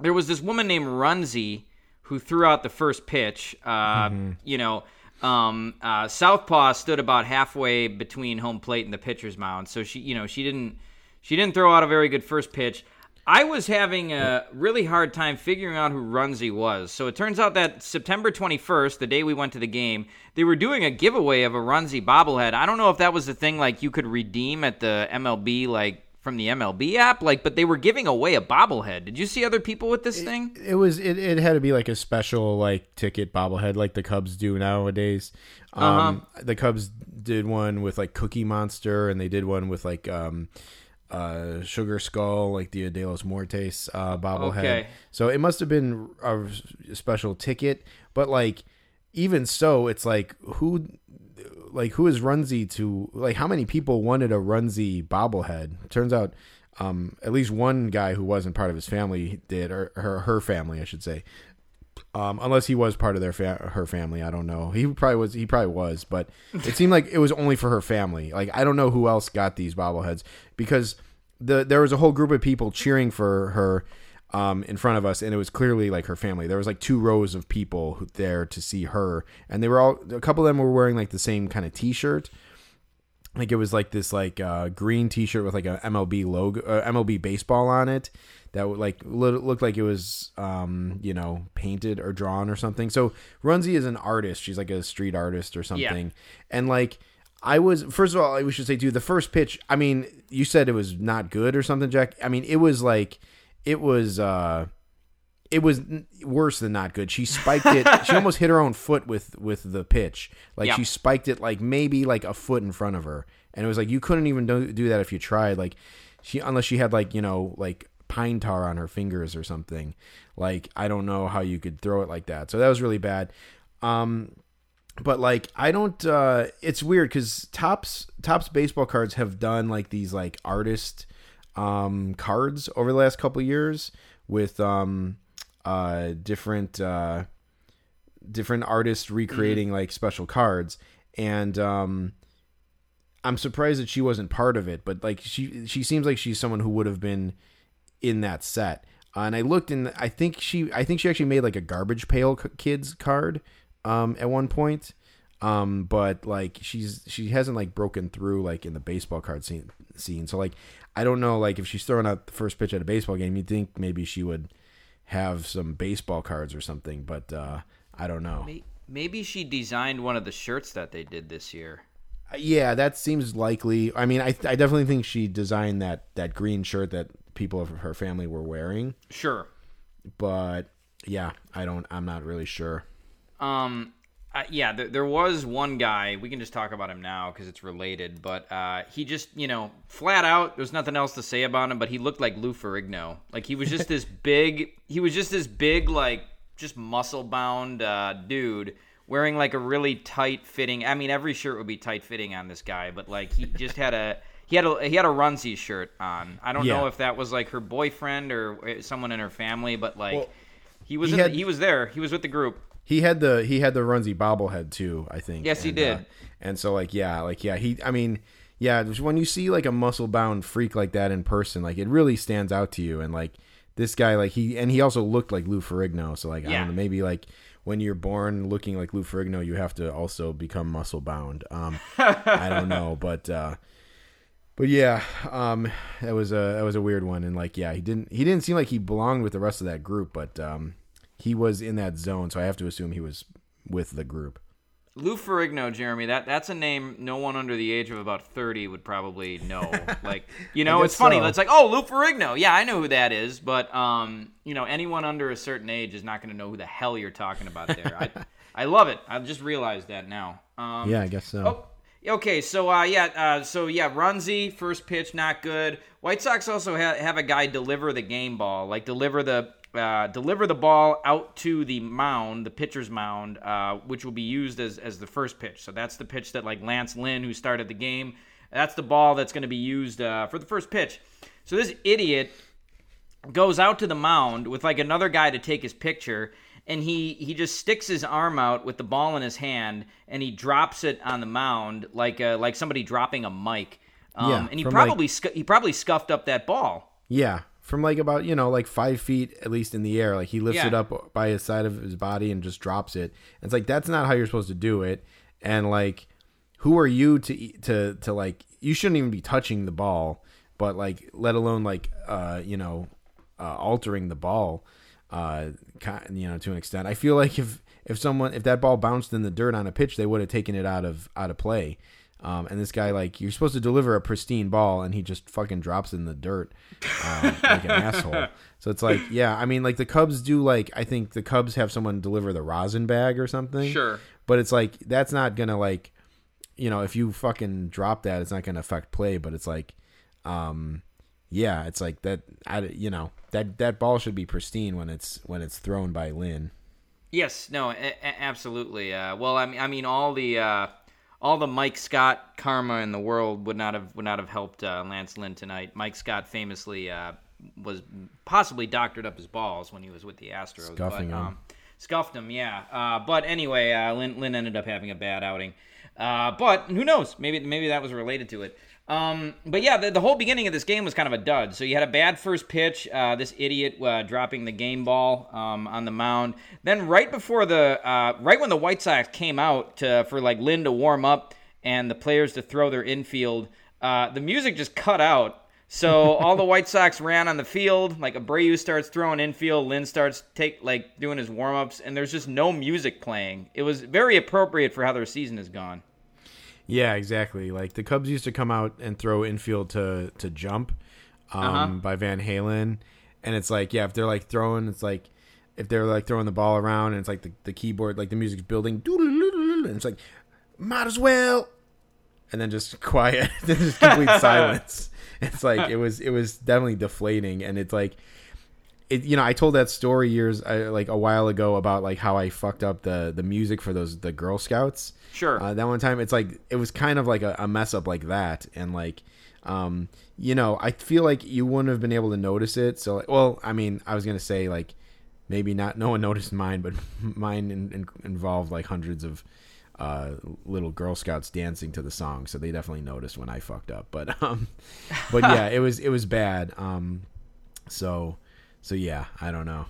Speaker 2: there was this woman named Runzi who threw out the first pitch. Uh, You know, um, uh, Southpaw stood about halfway between home plate and the pitcher's mound, so she, you know, she didn't she didn't throw out a very good first pitch. I was having a really hard time figuring out who Runzi was. So it turns out that September 21st, the day we went to the game, they were doing a giveaway of a Runzi bobblehead. I don't know if that was the thing like you could redeem at the MLB like from the MLB app, like, but they were giving away a bobblehead. Did you see other people with this thing?
Speaker 1: It was it, it had to be like a special like ticket bobblehead like the Cubs do nowadays. Uh Um the Cubs did one with like Cookie Monster and they did one with like um uh Sugar Skull like the Adelos Mortes uh bobblehead.
Speaker 2: Okay.
Speaker 1: So it must have been a special ticket, but like even so it's like who like who is Runzi to like how many people wanted a Runzi bobblehead? Turns out um at least one guy who wasn't part of his family did or her her family I should say. Um, unless he was part of their fa- her family, I don't know. He probably was. He probably was, but it seemed like it was only for her family. Like I don't know who else got these bobbleheads because the there was a whole group of people cheering for her um, in front of us, and it was clearly like her family. There was like two rows of people who, there to see her, and they were all a couple of them were wearing like the same kind of T-shirt. Like it was like this like uh, green T-shirt with like a MLB logo, uh, MLB baseball on it. That would like lo- looked like it was um, you know painted or drawn or something. So Runzi is an artist. She's like a street artist or something, and like. I was first of all, I we should say too. The first pitch, I mean, you said it was not good or something, Jack. I mean, it was like, it was, uh it was worse than not good. She spiked it. she almost hit her own foot with with the pitch. Like
Speaker 2: Yeah.
Speaker 1: she spiked it like maybe like a foot in front of her, and it was like you couldn't even do, do that if you tried. Like she unless she had like you know like pine tar on her fingers or something. Like I don't know how you could throw it like that. So that was really bad. Um, but like I don't. uh It's weird because Topps Topps baseball cards have done like these like artist um cards over the last couple years with um uh different uh different artists recreating like special cards. And um I'm surprised that she wasn't part of it but like she she seems like she's someone who would have been in that set. Uh, and I looked and I think she I think she actually made like a garbage pail kids card um at one point um but like she's she hasn't like broken through like in the baseball card scene scene. So like I don't know like if she's throwing out the first pitch at a baseball game you'd think maybe she would have some baseball cards or something but uh I don't know.
Speaker 2: Maybe she designed one of the shirts that they did this year.
Speaker 1: yeah that seems likely. I mean I I definitely think she designed that that green shirt that people of her family were wearing.
Speaker 2: Sure.
Speaker 1: but yeah I don't I'm not really sure.
Speaker 2: Um, uh, yeah, there, there was one guy. We can just talk about him now because it's related. But uh, he just, you know, flat out. There's nothing else to say about him. But he looked like Lou Ferrigno. Like he was just this big. He was just this big, like just muscle bound uh, dude wearing like a really tight fitting. I mean, every shirt would be tight fitting on this guy, but like he just had a. He had a he had a Runzi shirt on. I don't know if that was like her boyfriend or uh, someone in her family, but like
Speaker 1: Well,
Speaker 2: he was
Speaker 1: he
Speaker 2: in the- he was there. He was with the group.
Speaker 1: He had the he had the Runzy bobblehead too, I think.
Speaker 2: Yes, he did.
Speaker 1: uh, and so like yeah, like yeah, he I mean, yeah, when you see like a muscle bound freak like that in person, like it really stands out to you and like this guy like he and he also looked like Lou Ferrigno, so like I
Speaker 2: Yeah.
Speaker 1: don't know, maybe like when you're born looking like Lou Ferrigno, you have to also become muscle bound. Um I don't know, but uh but yeah, um that was a that was a weird one and like yeah, he didn't he didn't seem like he belonged with the rest of that group, but um he was in that zone, so I have to assume he was with the group.
Speaker 2: Lou Ferrigno, Jeremy, that that's a name no one under the age of about 30 would probably know. like, you know, it's funny.
Speaker 1: so.
Speaker 2: It's like, "Oh, Lou Ferrigno. Yeah, I know who that is." But um, you know, anyone under a certain age is not going to know who the hell you're talking about there. I I love it. I've just realized that now. Um
Speaker 1: Yeah, I guess so.
Speaker 2: Oh, okay. So, uh, yeah, uh, so yeah, Runzi first pitch not good. White Sox also ha- have a guy deliver the game ball, like deliver the uh, deliver the ball out to the mound, the pitcher's mound, uh, which will be used as as the first pitch. So that's the pitch that like Lance Lynn, who started the game, that's the ball that's going to be used uh, for the first pitch. So this idiot goes out to the mound with like another guy to take his picture and he he just sticks his arm out with the ball in his hand and he drops it on the mound like uh, like somebody dropping a mic um,
Speaker 1: Yeah,
Speaker 2: and he probably scu- he probably scuffed up that ball
Speaker 1: Yeah, from like about you know like five feet at least in the air. Like he lifts
Speaker 2: Yeah.
Speaker 1: it up by his side of his body and just drops it. It's like that's not how you're supposed to do it. And like, who are you to to to like? You shouldn't even be touching the ball, but like, let alone like uh you know uh, altering the ball. Uh, you know, to an extent, I feel like if if someone if that ball bounced in the dirt on a pitch, they would have taken it out of out of play. Um, and this guy, like, you're supposed to deliver a pristine ball, and he just fucking drops in the dirt um, like an asshole. So it's like, yeah, I mean, like the Cubs do, like, I think the Cubs have someone deliver the rosin bag or something.
Speaker 2: Sure.
Speaker 1: But it's like that's not gonna like, you know, if you fucking drop that, it's not gonna affect play. But it's like, um, yeah, it's like that. I, you know, that that ball should be pristine when it's when it's thrown by Lynn.
Speaker 2: yes no a- a- absolutely uh, well I mean I mean all the uh, all the Mike Scott karma in the world would not have would not have helped uh, Lance Lynn tonight Mike Scott famously uh, was possibly doctored up his balls when he was with the Astros
Speaker 1: Scuffing
Speaker 2: but, um, Scuffed him, yeah. Uh, but anyway, uh, Lynn, Lynn ended up having a bad outing. Uh, but who knows? Maybe maybe that was related to it. Um, but yeah, the, the whole beginning of this game was kind of a dud. So you had a bad first pitch, uh, this idiot uh, dropping the game ball um, on the mound. Then right before the uh, right when the White Sox came out to, for like Lynn to warm up and the players to throw their infield, uh, the music just cut out. So all the White Sox ran on the field. Like Abreu starts throwing infield, Lynn starts take like doing his warm ups, and there's just no music playing. It was very appropriate for how their season has gone.
Speaker 1: Yeah, exactly. Like the Cubs used to come out and throw infield to to jump um,
Speaker 2: Uh-huh.
Speaker 1: by Van Halen, and it's like yeah, if they're like throwing, it's like if they're like throwing the ball around, and it's like the, the keyboard, like the music's building, and it's like might as well, and then just quiet, then just complete silence. It's like it was it was definitely deflating, and it's like. It, you know, I told that story years uh, like a while ago about like how I fucked up the the music for those the Girl Scouts.
Speaker 2: Sure.
Speaker 1: Uh, that one time, it's like it was kind of like a, a mess up like that, and like, um, you know, I feel like you wouldn't have been able to notice it. So, like, well, I mean, I was gonna say like maybe not. No one noticed mine, but mine in, in, involved like hundreds of uh, little Girl Scouts dancing to the song, so they definitely noticed when I fucked up. But um, but yeah, it was it was bad. Um, so so yeah, I don't know.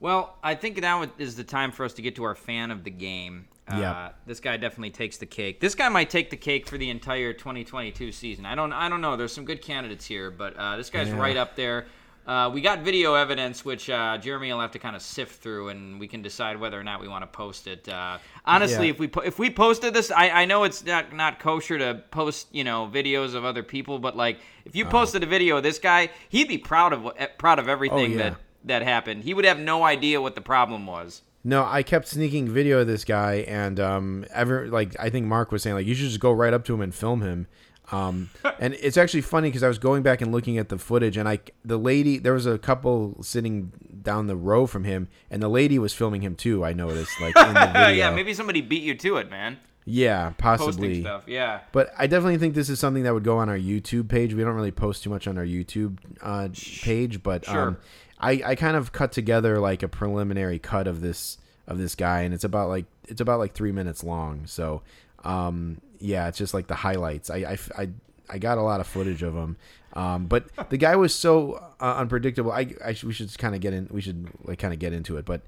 Speaker 2: Well, I think now is the time for us to get to our fan of the game. Uh,
Speaker 1: Yeah.
Speaker 2: This guy definitely takes the cake. This guy might take the cake for the entire 2022 season. I don't. I don't know. There's some good candidates here, but uh, this guy's
Speaker 1: Yeah.
Speaker 2: right up there. Uh, we got video evidence, which uh, Jeremy will have to kind of sift through, and we can decide whether or not we want to post it. Uh, honestly,
Speaker 1: Yeah.
Speaker 2: if we po- if we posted this, I, I know it's not not kosher to post you know videos of other people, but like if
Speaker 1: Uh-huh.
Speaker 2: you posted a video of this guy, he'd be proud of what- eh, proud of everything
Speaker 1: Oh, yeah.
Speaker 2: that that happened. He would have no idea what the problem was.
Speaker 1: No, I kept sneaking video of this guy, and um, ever like I think Mark was saying like you should just go right up to him and film him. Um, and it's actually funny because I was going back and looking at the footage, and I the lady there was a couple sitting down the row from him, and the lady was filming him too. I noticed like in the video.
Speaker 2: yeah, maybe somebody beat you to it, man.
Speaker 1: yeah,
Speaker 2: Posting
Speaker 1: possibly.
Speaker 2: stuff. Yeah.
Speaker 1: But I definitely think this is something that would go on our YouTube page. We don't really post too much on our YouTube uh, page, but
Speaker 2: Sure.
Speaker 1: um, I, I kind of cut together like a preliminary cut of this of this guy, and it's about like it's about like three minutes long. So um, yeah, it's just like the highlights. I, I, I, I got a lot of footage of him, um, but the guy was so uh, unpredictable. I, I we should kind of get in. We should like kind of get into it, but.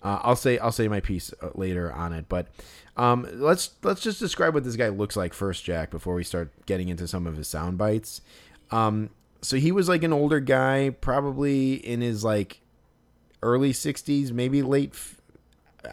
Speaker 1: Uh, I'll say I'll say my piece uh, later on it, but um, let's let's just describe what this guy looks like first, Jack, before we start getting into some of his sound bites. Um, so he was like an older guy, probably in his like early sixties, maybe late.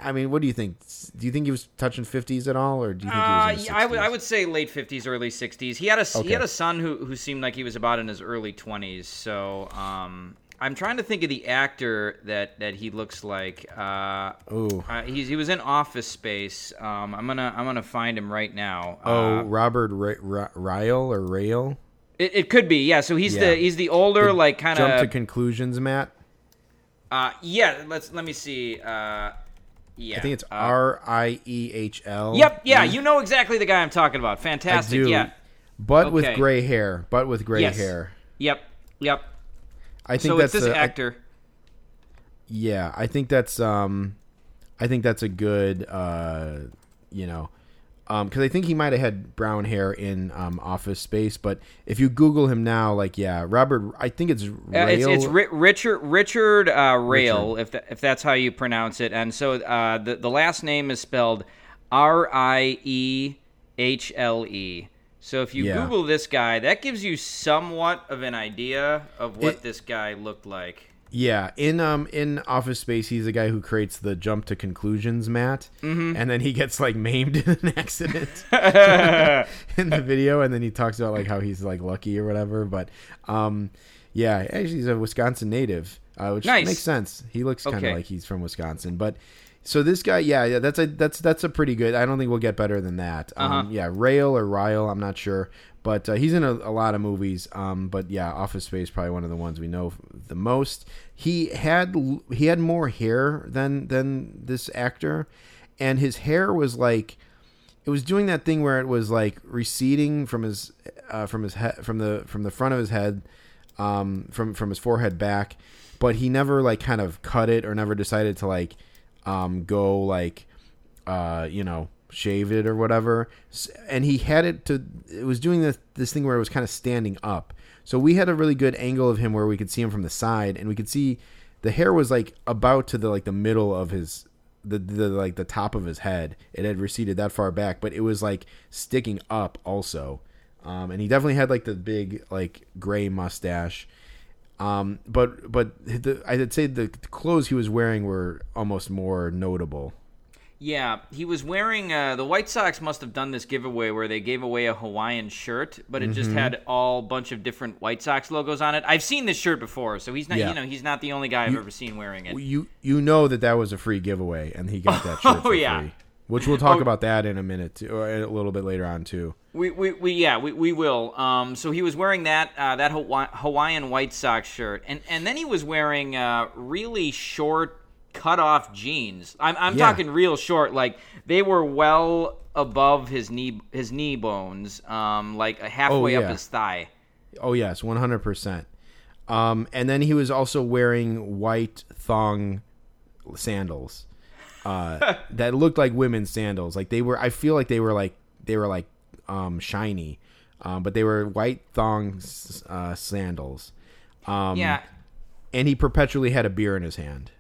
Speaker 1: I mean, what do you think? Do you think he was touching fifties at all, or do you think
Speaker 2: Uh,
Speaker 1: he was?
Speaker 2: Yeah, I would I would say late fifties, early sixties. He had a he had a son who who seemed like he was about in his early twenties. So um, I'm trying to think of the actor that that he looks like. Uh,
Speaker 1: Ooh.
Speaker 2: uh, he's he was in Office Space. Um, I'm gonna I'm gonna find him right now.
Speaker 1: Oh,
Speaker 2: Uh,
Speaker 1: Robert Ra- Ra- Ryle or Rail.
Speaker 2: it, it could be yeah. So he's
Speaker 1: Yeah.
Speaker 2: the he's the older like kind of
Speaker 1: Jump to conclusions, mat.
Speaker 2: uh, yeah. Let's let me see. Uh, yeah,
Speaker 1: I think it's
Speaker 2: uh,
Speaker 1: R I E H L.
Speaker 2: Yep, yeah, you know exactly the guy I'm talking about.
Speaker 1: I
Speaker 2: Fantastic,
Speaker 1: do.
Speaker 2: yeah.
Speaker 1: But with gray hair. But with gray
Speaker 2: Yes.
Speaker 1: hair.
Speaker 2: Yep, yep.
Speaker 1: I think
Speaker 2: So
Speaker 1: that's
Speaker 2: this
Speaker 1: a- I-
Speaker 2: actor.
Speaker 1: Yeah, I think that's um, I think that's a good uh, you know, um, because I think he might have had brown hair in um Office Space, but if you Google him now, like yeah, Robert, I think it's
Speaker 2: Uh, it's
Speaker 1: Rail.
Speaker 2: it's Ri- Richard Richard uh, Rail, if tha if that's how you pronounce it, and so uh, the the last name is spelled R I E H L E. So if you
Speaker 1: Yeah.
Speaker 2: Google this guy, that gives you somewhat of an idea of what
Speaker 1: It-
Speaker 2: this guy looked like.
Speaker 1: Yeah, in um in Office Space, he's the guy who creates the jump to conclusions mat, mm-hmm. and then he gets like maimed in an accident in the video, and then he talks about like how he's like lucky or whatever. But um, yeah, actually, he's a Wisconsin native, uh, which
Speaker 2: Nice.
Speaker 1: makes sense. He looks kind of
Speaker 2: Okay.
Speaker 1: like he's from Wisconsin, but. So this guy, yeah, yeah, that's a that's that's a pretty good. I don't think we'll get better than that. Um,
Speaker 2: Uh-huh.
Speaker 1: Yeah, Rail or Ryle, I'm not sure, but uh, he's in a, a lot of movies. Um, but yeah, Office Space probably one of the ones we know the most. He had he had more hair than than this actor, and his hair was like it was doing that thing where it was like receding from his uh, from his head from the from the front of his head um, from from his forehead back, but he never like kind of cut it or never decided to like um, go like, uh, you know, shave it or whatever. And he had it to. It was doing this this thing where it was kind of standing up. So we had a really good angle of him where we could see him from the side, and we could see the hair was like about to the like the middle of his the, the like the top of his head. It had receded that far back, but it was like sticking up also. Um, and he definitely had like the big like gray mustache. Um, but but the, I'd say the clothes he was wearing were almost more notable.
Speaker 2: Yeah, he was wearing. Uh, the White Sox must have done this giveaway where they gave away a Hawaiian shirt, but it
Speaker 1: Mm-hmm.
Speaker 2: just had all bunch of different White Sox logos on it. I've seen this shirt before, so he's not.
Speaker 1: Yeah.
Speaker 2: You know, he's not the only guy I've ever seen wearing it.
Speaker 1: You you know that that was a free giveaway, and he got that shirt
Speaker 2: Oh, yeah.
Speaker 1: free. Which we'll talk
Speaker 2: Oh.
Speaker 1: about that in a minute, too, or a little bit later on too.
Speaker 2: We, we, we yeah we, we will. Um, so he was wearing that uh, that Hawa- Hawaiian White Sox shirt, and and then he was wearing uh, really short cut off jeans. I'm I'm
Speaker 1: Yeah.
Speaker 2: talking real short, like they were well above his knee his knee bones, um, like halfway
Speaker 1: Oh,
Speaker 2: up his thigh.
Speaker 1: Oh yes, one hundred percent. Um, and then he was also wearing white thong sandals uh, that looked like women's sandals. Like they were, I feel like they were like they were like um, shiny, um, but they were white thong uh, sandals. Um,
Speaker 2: yeah.
Speaker 1: and he perpetually had a beer in his hand.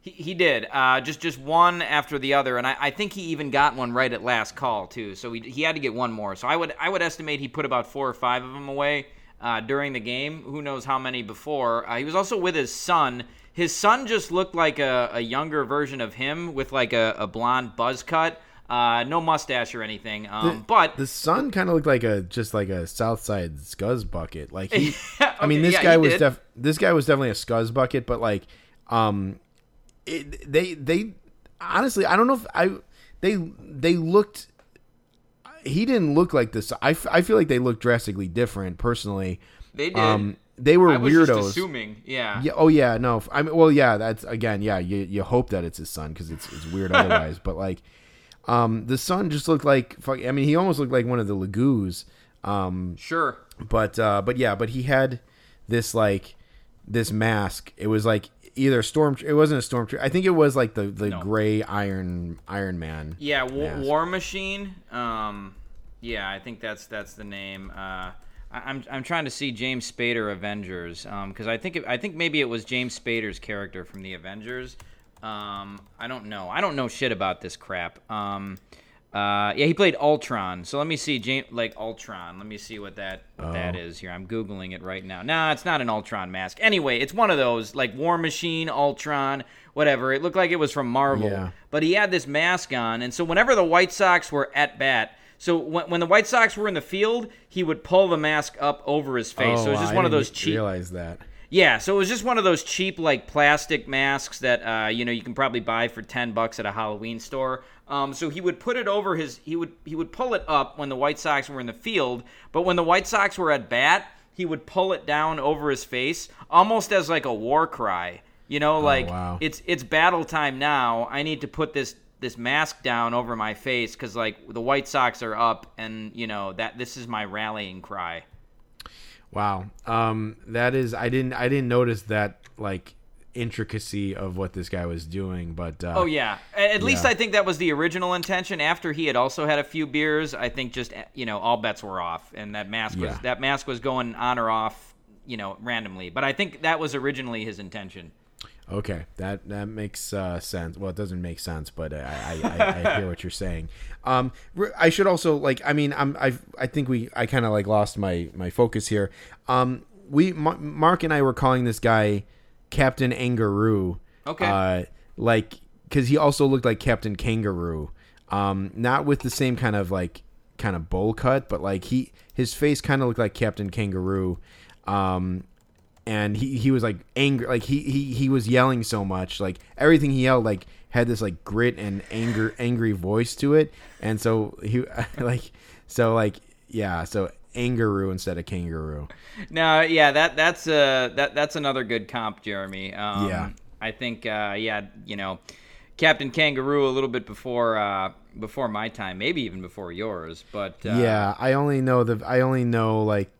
Speaker 2: He, he did uh, just just one after the other, and I, I think he even got one right at last call too. So he, he had to get one more. So I would I would estimate he put about four or five of them away uh, during the game. Who knows how many before? Uh, he was also with his son. His son just looked like a, a younger version of him with like a, a blonde buzz cut, uh, no mustache or anything. Um, but
Speaker 1: The son kind of looked like a just like a Southside scuzz bucket. Like he, I mean, this
Speaker 2: yeah,
Speaker 1: guy was def this guy was definitely a scuzz bucket, but like, um, it, they they honestly, I don't know if I they they looked. He didn't look like this. I, f- I feel like they looked drastically different. Personally,
Speaker 2: they did.
Speaker 1: um, they were
Speaker 2: I was
Speaker 1: weirdos.
Speaker 2: just assuming. Yeah.
Speaker 1: Yeah. Oh yeah. No. I mean, well, yeah. That's again. Yeah. You you hope that it's his son because it's it's weird otherwise. But like, um, the son just looked like. Fuck. I mean, he almost looked like one of the Lagoos. Um,
Speaker 2: Sure.
Speaker 1: but uh, but yeah. But he had this like this mask. It was like either storm. It wasn't a storm. I think it was like the the
Speaker 2: No.
Speaker 1: gray Iron Iron Man.
Speaker 2: Yeah, War. War Machine. Um, yeah, I think that's that's the name. Uh, I'm I'm trying to see James Spader Avengers because I think it, I think maybe it was James Spader's character from the Avengers. Um, I don't know. I don't know shit about this crap. Um, uh, yeah, he played Ultron. So let me see, James, like Ultron. Let me see what that what that is here. I'm googling it right now. Nah, it's not an Ultron mask. Anyway, it's one of those like War Machine, Ultron, whatever. It looked like it was from Marvel
Speaker 1: Yeah.
Speaker 2: but he had this mask on, and so whenever the White Sox were at bat, so when, when the White Sox were in the field, he would pull the mask up over his face.
Speaker 1: Oh,
Speaker 2: so it was just
Speaker 1: I
Speaker 2: one of those cheap.
Speaker 1: Realize that.
Speaker 2: Yeah, so it was just one of those cheap like plastic masks that uh, you know you can probably buy for ten bucks at a Halloween store. Um, so he would put it over his he would he would pull it up when the White Sox were in the field, but when the White Sox were at bat, he would pull it down over his face, almost as like a war cry. You know, like
Speaker 1: wow.
Speaker 2: it's it's battle time now. I need to put this this mask down over my face because like the White Sox are up, and you know that this is my rallying cry.
Speaker 1: Wow. Um, that is. I didn't. I didn't notice that like intricacy of what this guy was doing. But uh,
Speaker 2: Oh yeah, at least. I think that was the original intention. After he had also had a few beers, I think just you know all bets were off, and that mask was
Speaker 1: Yeah.
Speaker 2: that mask was going on or off, you know, randomly. But I think that was originally his intention.
Speaker 1: Okay, that that makes uh, sense. Well, it doesn't make sense, but I I, I, I hear what you're saying. Um, I should also like. I mean, I'm I I think we I kind of like lost my my focus here. Um, we Ma- Mark and I were calling this guy Captain Angaroo.
Speaker 2: Okay.
Speaker 1: Uh, like because he also looked like Captain Kangaroo. Um, not with the same kind of like kind of bowl cut, but like he his face kind of looked like Captain Kangaroo. Um, and he, he was like angry like he, he he was yelling so much like everything he yelled like had this like grit and anger angry voice to it and so he like so like yeah so angaroo instead of kangaroo
Speaker 2: No, yeah, that that's uh that that's another good comp, Jeremy. Um,
Speaker 1: Yeah.
Speaker 2: I think uh, yeah, you know, Captain Kangaroo a little bit before uh, before my time, maybe even before yours, but uh,
Speaker 1: yeah i only know the i only know like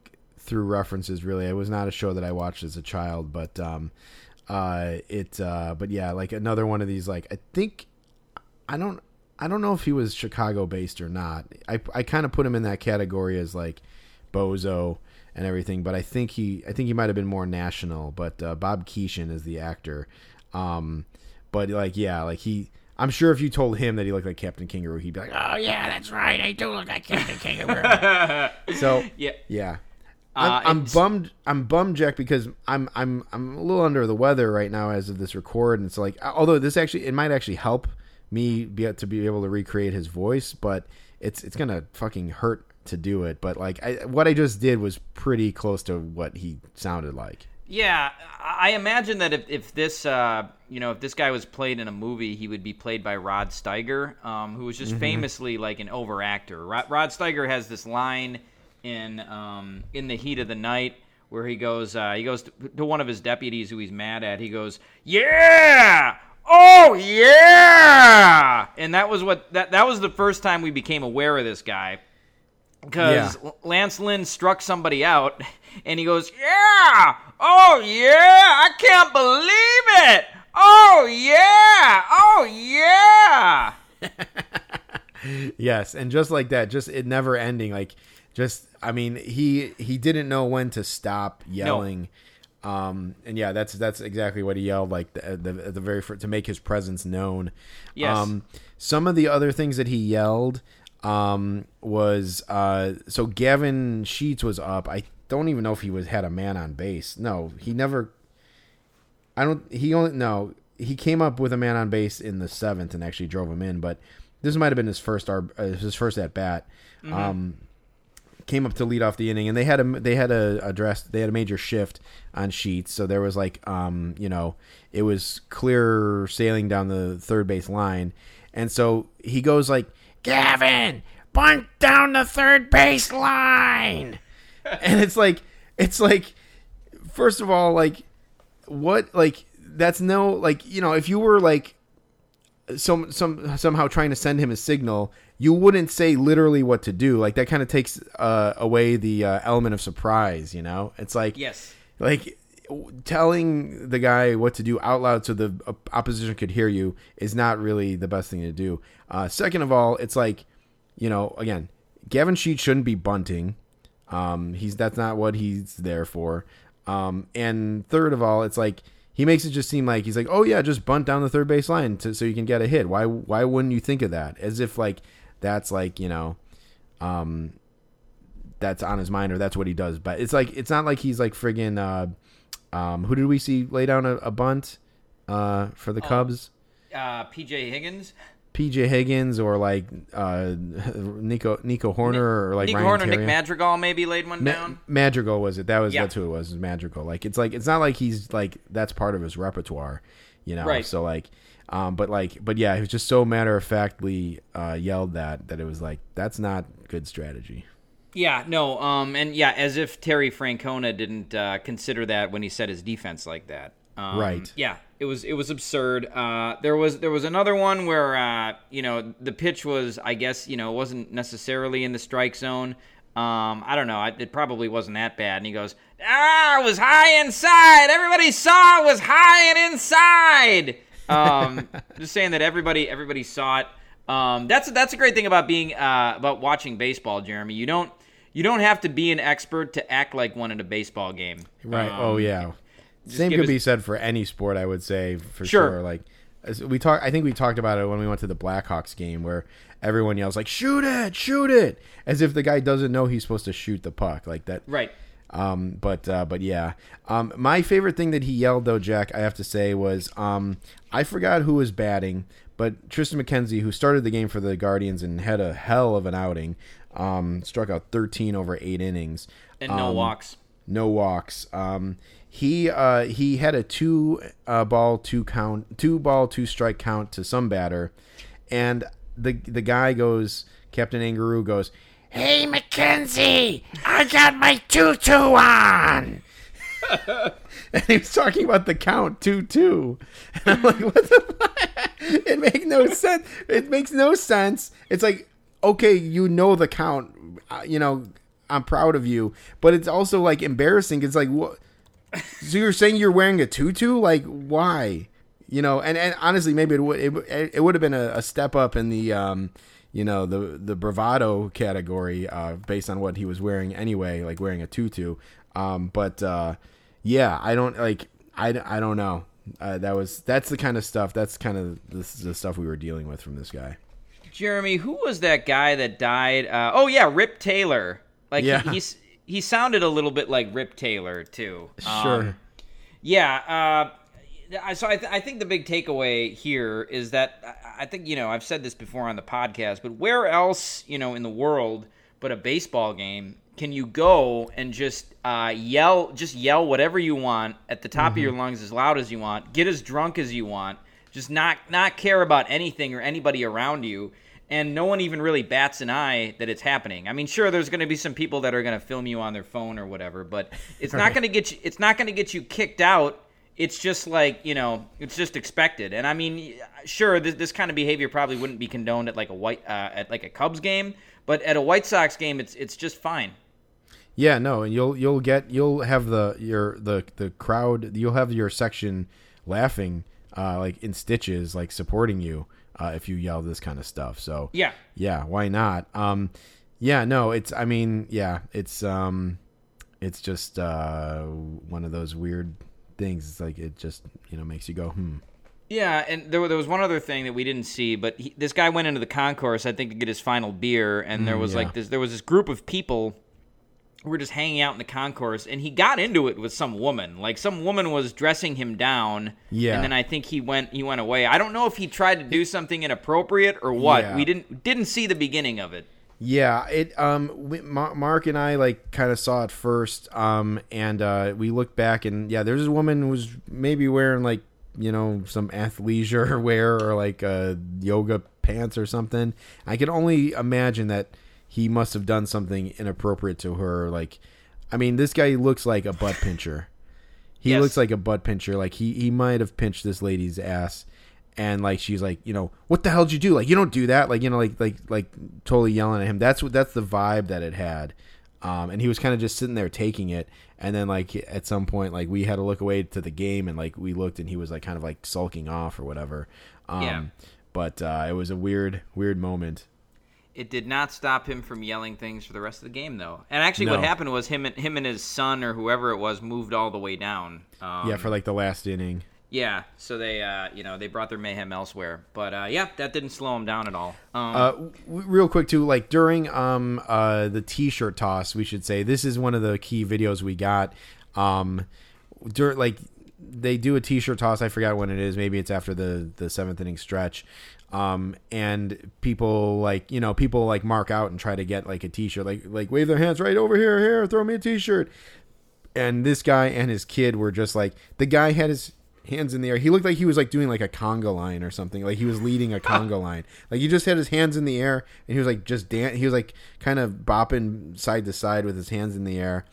Speaker 1: through references really it was not a show that i watched as a child but um uh it uh but yeah like another one of these like i think I don't I don't know if he was Chicago based or not. I I kind of put him in that category as like Bozo and everything, but I think he I think he might have been more national. But uh, Bob Keeshan is the actor. Um, but like yeah, like he. I'm sure if you told him that he looked like Captain Kangaroo, he'd be like, "Oh yeah, that's right, I do look like Captain Kangaroo." so
Speaker 2: Yeah.
Speaker 1: yeah.
Speaker 2: Uh,
Speaker 1: I'm, I'm bummed. I'm bummed, Jack, because I'm I'm I'm a little under the weather right now as of this record, and it's like, although this actually it might actually help me be to be able to recreate his voice, but it's it's gonna fucking hurt to do it. But like, I, what I just did was pretty close to what he sounded like.
Speaker 2: Yeah, I imagine that if, if this uh, you know if this guy was played in a movie, he would be played by Rod Steiger, um, who was just famously like an overactor. Rod, Rod Steiger has this line in um, in the heat of the night where he goes uh, he goes to, to one of his deputies who he's mad at. He goes, "Yeah, oh yeah," and that was what that that was the first time we became aware of this guy because
Speaker 1: Yeah.
Speaker 2: Lance Lynn struck somebody out, and he goes, "Yeah, oh yeah, I can't believe it, oh yeah, oh yeah."
Speaker 1: Yes, and just like that, just it never ending. Like, just I mean, he he didn't know when to stop yelling. Um, and yeah, that's that's exactly what he yelled like the, the, the very first, to make his presence known.
Speaker 2: Yes.
Speaker 1: Um, some of the other things that he yelled um, was uh, so Gavin Sheets was up. I don't even know if he was had a man on base. No, he never. I don't. He only no. He came up with a man on base in the seventh and actually drove him in. But this might have been his first uh, his first at bat. Um, came up to lead off the inning, and they had a they had a address they had a major shift on sheets, so there was like um you know it was clear sailing down the third base line, and so he goes like Gavin bunt down the third base line, and it's like it's like first of all like what like that's no like you know if you were like some some somehow trying to send him a signal you wouldn't say literally what to do. Like that kind of takes uh, away the uh, element of surprise you know? It's like
Speaker 2: Yes.
Speaker 1: like telling the guy what to do out loud so the opposition could hear you is not really the best thing to do. Uh, second of all it's like you know again gavin sheet shouldn't be bunting. Um, he's that's not what he's there for. Um, and third of all it's like he makes it just seem like he's like oh yeah just bunt down the third base line to, so you can get a hit. Why why wouldn't you think of that? As if like that's like you know um, that's on his mind or that's what he does. But it's like it's not like he's like friggin' uh, um, who did we see lay down a, a bunt uh, for
Speaker 2: Oh.
Speaker 1: the Cubs?
Speaker 2: Uh, PJ Higgins,
Speaker 1: PJ Higgins or like uh, Nico Nico Hoerner or like
Speaker 2: Nick
Speaker 1: Ryan
Speaker 2: Hoerner, Nick Madrigal maybe laid one
Speaker 1: Ma-
Speaker 2: down.
Speaker 1: Madrigal was it? That was
Speaker 2: Yeah.
Speaker 1: that's who it was. It was Madrigal. Like it's like it's not like he's like that's part of his repertoire, you know.
Speaker 2: Right.
Speaker 1: So like, um, but like, but yeah, he was just so matter of factly uh, yelled that that it was like that's not good strategy.
Speaker 2: Yeah, no, um, and yeah, as if Terry Francona didn't uh, consider that when he set his defense like that. Um,
Speaker 1: Right.
Speaker 2: Yeah, it was it was absurd. Uh, there was there was another one where uh, you know the pitch was I guess you know wasn't necessarily in the strike zone. Um, I don't know. It probably wasn't that bad. And he goes, "Ah, it was high inside. Everybody saw it was high and inside." Um, just saying that everybody everybody saw it. Um, that's that's a great thing about being uh, about watching baseball, Jeremy. You don't you don't have to be an expert to act like one in a baseball game.
Speaker 1: Right.
Speaker 2: Um,
Speaker 1: oh yeah. Same could
Speaker 2: us-
Speaker 1: be said for any sport. I would say for
Speaker 2: Sure.
Speaker 1: sure. Like as we talk, I think we talked about it when we went to the Blackhawks game where everyone yells like "Shoot it! Shoot it!" as if the guy doesn't know he's supposed to shoot the puck like that.
Speaker 2: Right.
Speaker 1: Um, but uh, but yeah, um, my favorite thing that he yelled though, Jack, I have to say was um, I forgot who was batting, but Triston McKenzie, who started the game for the Guardians and had a hell of an outing, um, struck out 13 over eight innings
Speaker 2: And no
Speaker 1: Um,
Speaker 2: walks.
Speaker 1: no walks. Um, he uh, he had a two uh, ball two count, two ball two strike count to some batter, and the the guy goes, Captain Angaroo goes, "Hey McKenzie, I got my tutu on." and he was talking about the count two two, and I'm like, "What the? Fuck? It makes no sense. It makes no sense. It's like, okay, you know the count, uh, you know." I'm proud of you, but it's also like embarrassing. It's like what? So you're saying you're wearing a tutu? Like why? you know, and, and honestly, maybe it would it, it would have been a, a step up in the um, you know, the the bravado category uh, based on what he was wearing anyway, like wearing a tutu. Um, but uh, yeah, I don't like I, I don't know. Uh, that was that's the kind of stuff. That's kind of the, the stuff we were dealing with from this guy.
Speaker 2: Jeremy, who was that guy that died? Uh, oh yeah, Rip Taylor. Like
Speaker 1: Yeah.
Speaker 2: he, he's he sounded a little bit like Rip Taylor too. Um,
Speaker 1: Sure.
Speaker 2: Yeah. Uh, so I, th- I think the big takeaway here is that I- think you know I've said this before on the podcast, but where else you know in the world but a baseball game can you go and just uh, yell just yell whatever you want at the top of your lungs as loud as you want, get as drunk as you want, just not not care about anything or anybody around you. And no one even really bats an eye that it's happening. I mean, sure, there's going to be some people that are going to film you on their phone or whatever, but it's not going to get you. It's not going to get you kicked out it's just like you know it's just expected and i mean sure this, this kind of behavior probably wouldn't be condoned at like a white uh, at like a cubs game but at a white sox game it's it's just fine
Speaker 1: Yeah, no, and you'll you'll get you'll have the your the the crowd you'll have your section laughing uh, like in stitches like supporting you uh, if you yell this kind of stuff. So
Speaker 2: yeah
Speaker 1: yeah, why not? Um, yeah, no, it's I mean yeah, it's um, it's just uh, one of those weird things. It's like it just you know makes you go hmm.
Speaker 2: yeah and there, there was one other thing that we didn't see but he, this guy went into the concourse i think to get his final beer and there was
Speaker 1: Mm, yeah.
Speaker 2: like this there was this group of people who were just hanging out in the concourse and he got into it with some woman like some woman was dressing him down
Speaker 1: Yeah.
Speaker 2: and then i think he went he went away i don't know if he tried to do something inappropriate or what
Speaker 1: Yeah.
Speaker 2: we didn't didn't see the beginning of it
Speaker 1: Yeah, it um we, Mark and I like kind of saw it first um and uh we looked back and yeah, there's a woman who was maybe wearing like, you know, some athleisure wear or like uh yoga pants or something. I can only imagine that he must have done something inappropriate to her like I mean, this guy looks like a butt pincher. He
Speaker 2: Yes.
Speaker 1: looks like a butt pincher. Like he he might have pinched this lady's ass and like she's like you know what the hell did you do? Like you don't do that. Like you know like like like totally yelling at him. That's what that's the vibe that it had. Um and he was kind of just sitting there taking it. And then like at some point like we had to look away to the game and like we looked and he was like kind of like sulking off or whatever. Um
Speaker 2: Yeah.
Speaker 1: but uh it was a weird weird moment.
Speaker 2: It did not stop him from yelling things for the rest of the game, though. And actually, what happened was him and him and his son or whoever it was moved all the way down. Um,
Speaker 1: yeah for like the last inning
Speaker 2: yeah. So they, uh, you know, they brought their mayhem elsewhere. But uh, yeah, that didn't slow them down at all. Um,
Speaker 1: Uh, w- real quick too, like during um uh the T-shirt toss, we should say this is one of the key videos we got. Um, during like they do a T-shirt toss. I forgot when it is. Maybe it's after the the seventh inning stretch. Um, and people like you know people like mark out and try to get like a T-shirt, like like wave their hands right over here, here, throw me a T-shirt. And this guy and his kid were just like the guy had his hands in the air. He looked like he was like doing like a conga line or something. Like he was leading a conga line. Like he just had his hands in the air and he was like just dan- he was like kind of bopping side to side with his hands in the air.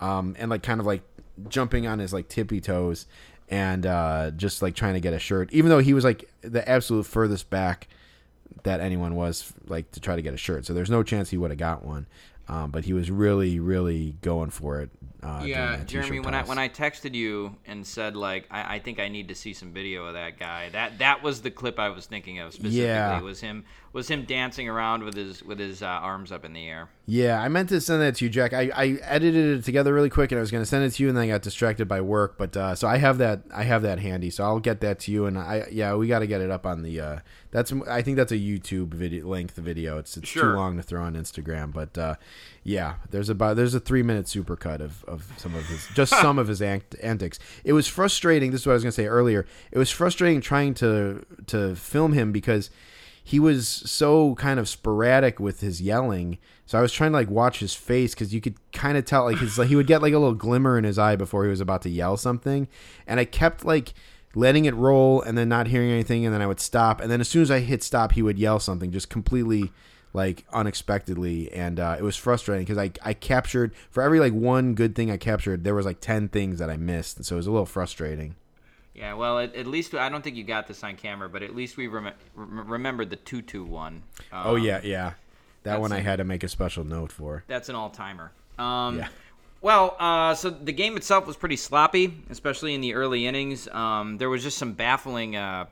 Speaker 1: Um and like kind of like jumping on his like tippy toes and uh just like trying to get a shirt. Even though he was like the absolute furthest back that anyone was like to try to get a shirt. So there's no chance he would have got one. Um, but he was really, really going for it. Uh,
Speaker 2: yeah, Jeremy, when I when I texted you and said like I, I think I need to see some video of that guy, that that was the clip I was thinking of specifically.
Speaker 1: Yeah.
Speaker 2: Was him was him dancing around with his with his uh, arms up in the air.
Speaker 1: Yeah, I meant to send that to you, Jack. I, I edited it together really quick, and I was going to send it to you, and then I got distracted by work. But uh, so I have that. I have that handy, so I'll get that to you. And I yeah, we got to get it up on the. Uh, that's I think that's a YouTube video length video. It's it's too long to throw on Instagram, but uh, yeah, there's about there's a three minute supercut of of some of his just some of his antics. It was frustrating. This is what I was to say earlier. It was frustrating trying to to film him because he was so kind of sporadic with his yelling. So I was trying to like watch his face because you could kind of tell like his like he would get like a little glimmer in his eye before he was about to yell something, and I kept like letting it roll and then not hearing anything, and then I would stop, and then as soon as I hit stop, he would yell something just completely like unexpectedly, and uh, it was frustrating because I I captured for every like one good thing I captured, there was like ten things that I missed, and so it was a little frustrating.
Speaker 2: Yeah, well, at, at least I don't think you got this on camera, but at least we rem- rem- remembered the tutu one. Um,
Speaker 1: Oh yeah, yeah, that one I had to make a special note for.
Speaker 2: that's an all timer. Um,
Speaker 1: Yeah.
Speaker 2: Well, uh, so the game itself was pretty sloppy, especially in the early innings. Um, there was just some baffling, uh,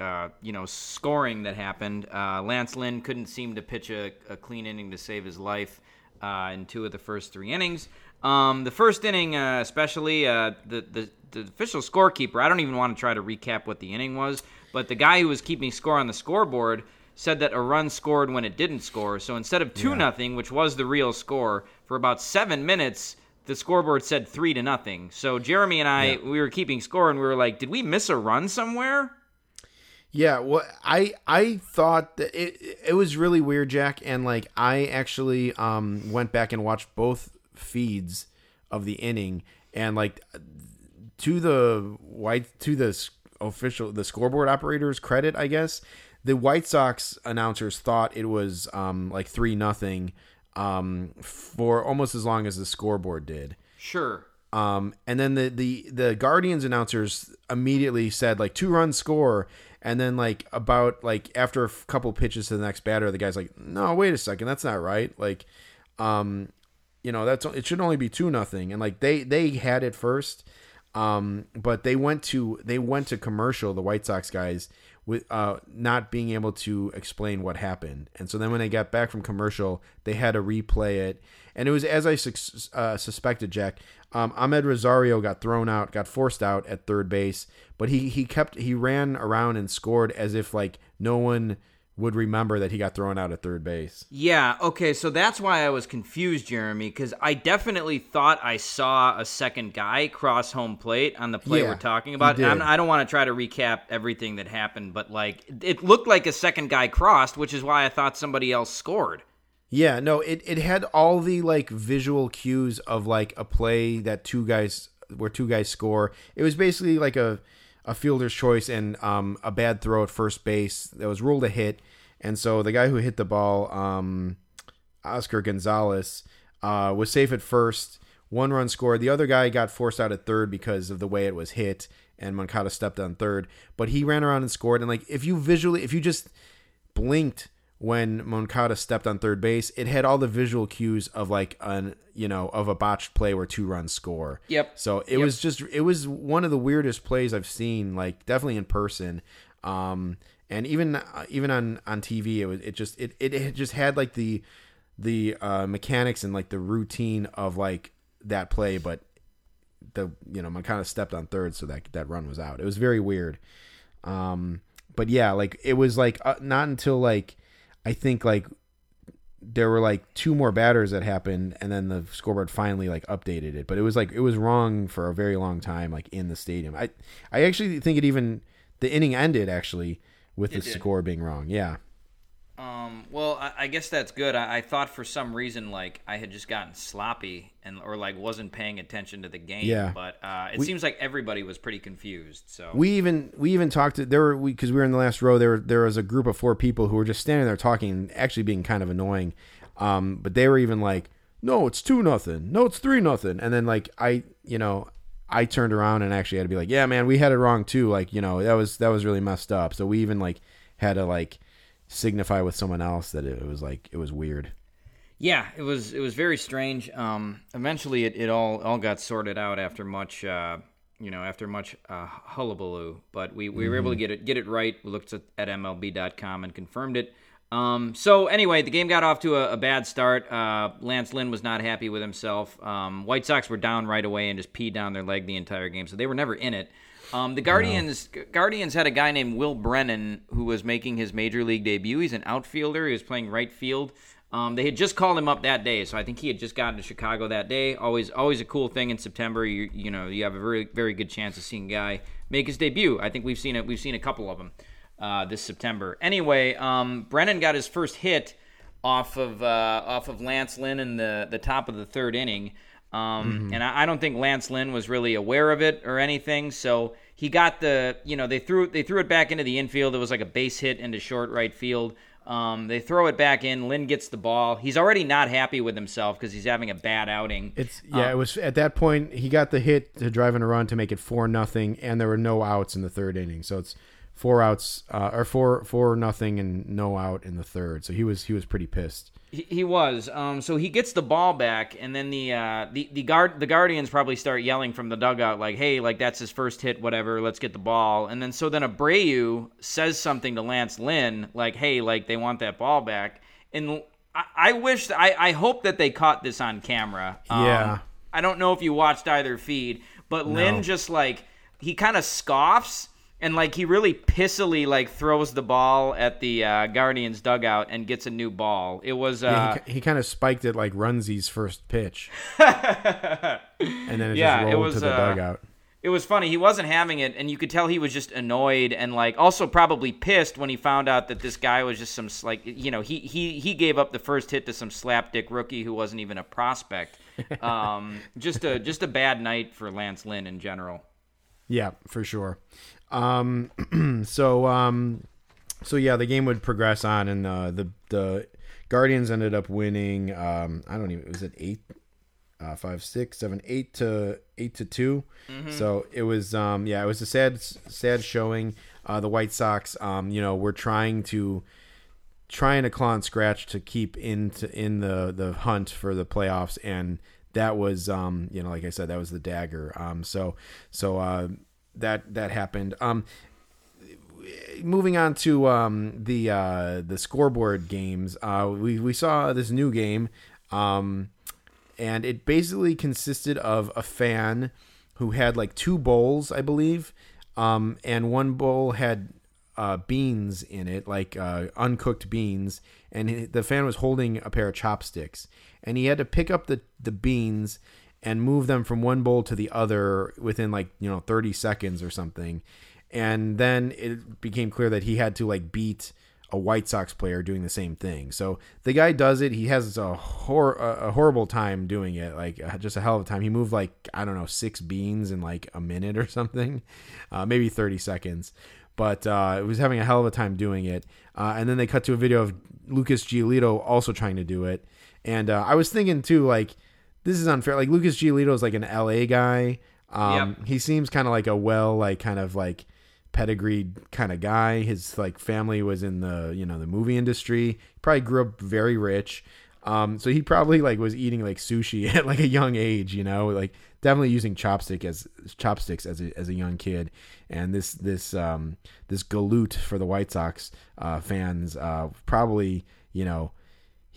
Speaker 2: uh, you know, scoring that happened. Uh, Lance Lynn couldn't seem to pitch a, a clean inning to save his life uh, in two of the first three innings. Um, the first inning, uh, especially, uh, the, the the official scorekeeper. I don't even want to try to recap what the inning was, but the guy who was keeping score on the scoreboard said that a run scored when it didn't score. So instead of two nothing, which was the real score, for about seven minutes, the scoreboard said three to nothing. So Jeremy and I, we were keeping score, and we were like, "Did we miss a run somewhere?"
Speaker 1: Yeah, well, I I thought that it it was really weird, Jack, and like I actually um went back and watched both feeds of the inning, and like to the white to the official the scoreboard operators credit, I guess the White Sox announcers thought it was um like three nothing um for almost as long as the scoreboard did.
Speaker 2: Sure.
Speaker 1: Um, and then the, the the Guardians announcers immediately said like two run score, and then like about like after a couple pitches to the next batter, the guy's like, no, wait a second, that's not right. Like, um, you know, that's it should only be two nothing, and like they they had it first, um, but they went to they went to commercial. The White Sox guys with uh not being able to explain what happened, and so then when they got back from commercial, they had to replay it, and it was as I sus- uh, suspected, Jack. Um, Amed Rosario got thrown out, got forced out at third base, but he he kept he ran around and scored as if like no one would remember that he got thrown out at third base.
Speaker 2: Yeah, okay, so that's why I was confused, Jeremy, because I definitely thought I saw a second guy cross home plate on the play
Speaker 1: Yeah,
Speaker 2: we're talking about. I'm, I don't want to try to recap everything that happened, but like it looked like a second guy crossed, which is why I thought somebody else scored.
Speaker 1: Yeah, no, it, it had all the like visual cues of like a play that two guys where two guys score. It was basically like a a fielder's choice and um a bad throw at first base that was ruled a hit. And so the guy who hit the ball, um Oscar Gonzalez, uh was safe at first, one run scored. The other guy got forced out at third because of the way it was hit and Moncada stepped on third, but he ran around and scored and like if you visually if you just blinked when Moncada stepped on third base, it had all the visual cues of like an you know of a botched play where two runs score.
Speaker 2: Yep.
Speaker 1: So it was just it was one of the weirdest plays I've seen, like definitely in person. Um, and even uh, even on on TV, it was it just it it, it just had like the the uh, mechanics and like the routine of like that play, but the you know Moncada stepped on third, so that that run was out. It was very weird. Um, but yeah, like it was like uh, not until like I think like there were like two more batters that happened, and then the scoreboard finally like updated it. But it was like it was wrong for a very long time, like in the stadium. I I actually think it even the inning ended actually with the
Speaker 2: did.
Speaker 1: score being wrong. Yeah.
Speaker 2: Um, well, I, I guess that's good. I, I thought for some reason like I had just gotten sloppy and or like wasn't paying attention to the game.
Speaker 1: Yeah.
Speaker 2: But uh, it
Speaker 1: We-
Speaker 2: seems like everybody was pretty confused. So
Speaker 1: We even we even talked to there were we because we were in the last row there there was a group of four people who were just standing there talking and actually being kind of annoying, um but they were even like no it's two nothing no it's three nothing and then like I you know I turned around and actually had to be like yeah man we had it wrong too like you know that was that was really messed up so we even like had to like signify with someone else that it was like it was weird
Speaker 2: Yeah, it was it was very strange. Um, eventually, it, it all all got sorted out after much uh, you know after much uh, hullabaloo. But we, we were able to get it get it right. We looked at, at MLB.com and confirmed it. Um, so anyway, the game got off to a, a bad start. Uh, Lance Lynn was not happy with himself. Um, White Sox were down right away and just peed down their leg the entire game, so they were never in it. Um, the Guardians Guardians had a guy named Will Brennan who was making his major league debut. He's an outfielder. He was playing right field. Um, they had just called him up that day, so I think he had just gotten to Chicago that day. Always, always a cool thing in September. You, you know, you have a very, very good chance of seeing a guy make his debut. I think we've seen it. We've seen a couple of them uh, this September. Anyway, um, Brennan got his first hit off of uh, off of Lance Lynn in the the top of the third inning. Um, And I, I don't think Lance Lynn was really aware of it or anything. So he got the, you know, they threw they threw it back into the infield. It was like a base hit into short right field. Um, they throw it back in. Lynn gets the ball. He's already not happy with himself because he's having a bad outing.
Speaker 1: It's yeah. it was at that point he got the hit to drive in a run to make it four nothing, and there were no outs in the third inning. So it's four outs uh, or four four nothing and no out in the third. So he was he was pretty pissed.
Speaker 2: He, he was. Um, so he gets the ball back, and then the uh, the the guard the Guardians probably start yelling from the dugout like, "Hey, like that's his first hit, whatever. Let's get the ball." And then so then Abreu says something to Lance Lynn like, "Hey, like they want that ball back." And I, I wish I I hope that they caught this on camera. Um,
Speaker 1: Yeah.
Speaker 2: I don't know if you watched either feed, but Lynn just like he kind of scoffs and like he really pissily like throws the ball at the uh, Guardians dugout and gets a new ball. It was uh,
Speaker 1: Yeah, he, he kind of spiked it like Runzy's first pitch, and then it
Speaker 2: Yeah, it
Speaker 1: just rolled
Speaker 2: was,
Speaker 1: to the
Speaker 2: uh,
Speaker 1: dugout.
Speaker 2: it was funny. He wasn't having it, and you could tell he was just annoyed and like also probably pissed when he found out that this guy was just some like you know he he he gave up the first hit to some slapdick rookie who wasn't even a prospect. Um, just a just a bad night for Lance Lynn in general.
Speaker 1: Yeah, for sure. Um, so um, so yeah, the game would progress on, and uh, the the Guardians ended up winning. Um, I don't even was it eight, uh, five, six, seven, eight to eight to 2 So it was um, yeah, it was a sad sad showing. Uh, the White Sox, um, you know, were trying to trying to claw and scratch to keep into in the the hunt for the playoffs and that was um you know like i said that was the dagger um so so uh that that happened. Um moving on to um the uh the scoreboard games uh we we saw this new game um and it basically consisted of a fan who had like two bowls, I believe, um, and one bowl had uh, beans in it, like uh, uncooked beans, and he- the fan was holding a pair of chopsticks, and he had to pick up the the beans and move them from one bowl to the other within like you know 30 seconds or something and then it became clear that he had to like beat a White Sox player doing the same thing. So the guy does it. He has a hor- a horrible time doing it, like uh, just a hell of a time. He moved like I don't know six beans in like a minute or something, uh, maybe thirty seconds. But uh, it was having a hell of a time doing it. Uh, and then they cut to a video of Lucas Giolito also trying to do it. And uh, I was thinking too, like this is unfair. Like Lucas Giolito is like an LA guy. Um,
Speaker 2: Yep.
Speaker 1: He seems kind of like a well, like kind of like pedigreed kind of guy. His like family was in the you know the movie industry. Probably grew up very rich. Um, so he probably like was eating like sushi at like a young age, you know, like definitely using chopstick as chopsticks as a, as a young kid. And this this um, this galoot for the White Sox uh, fans uh, probably you know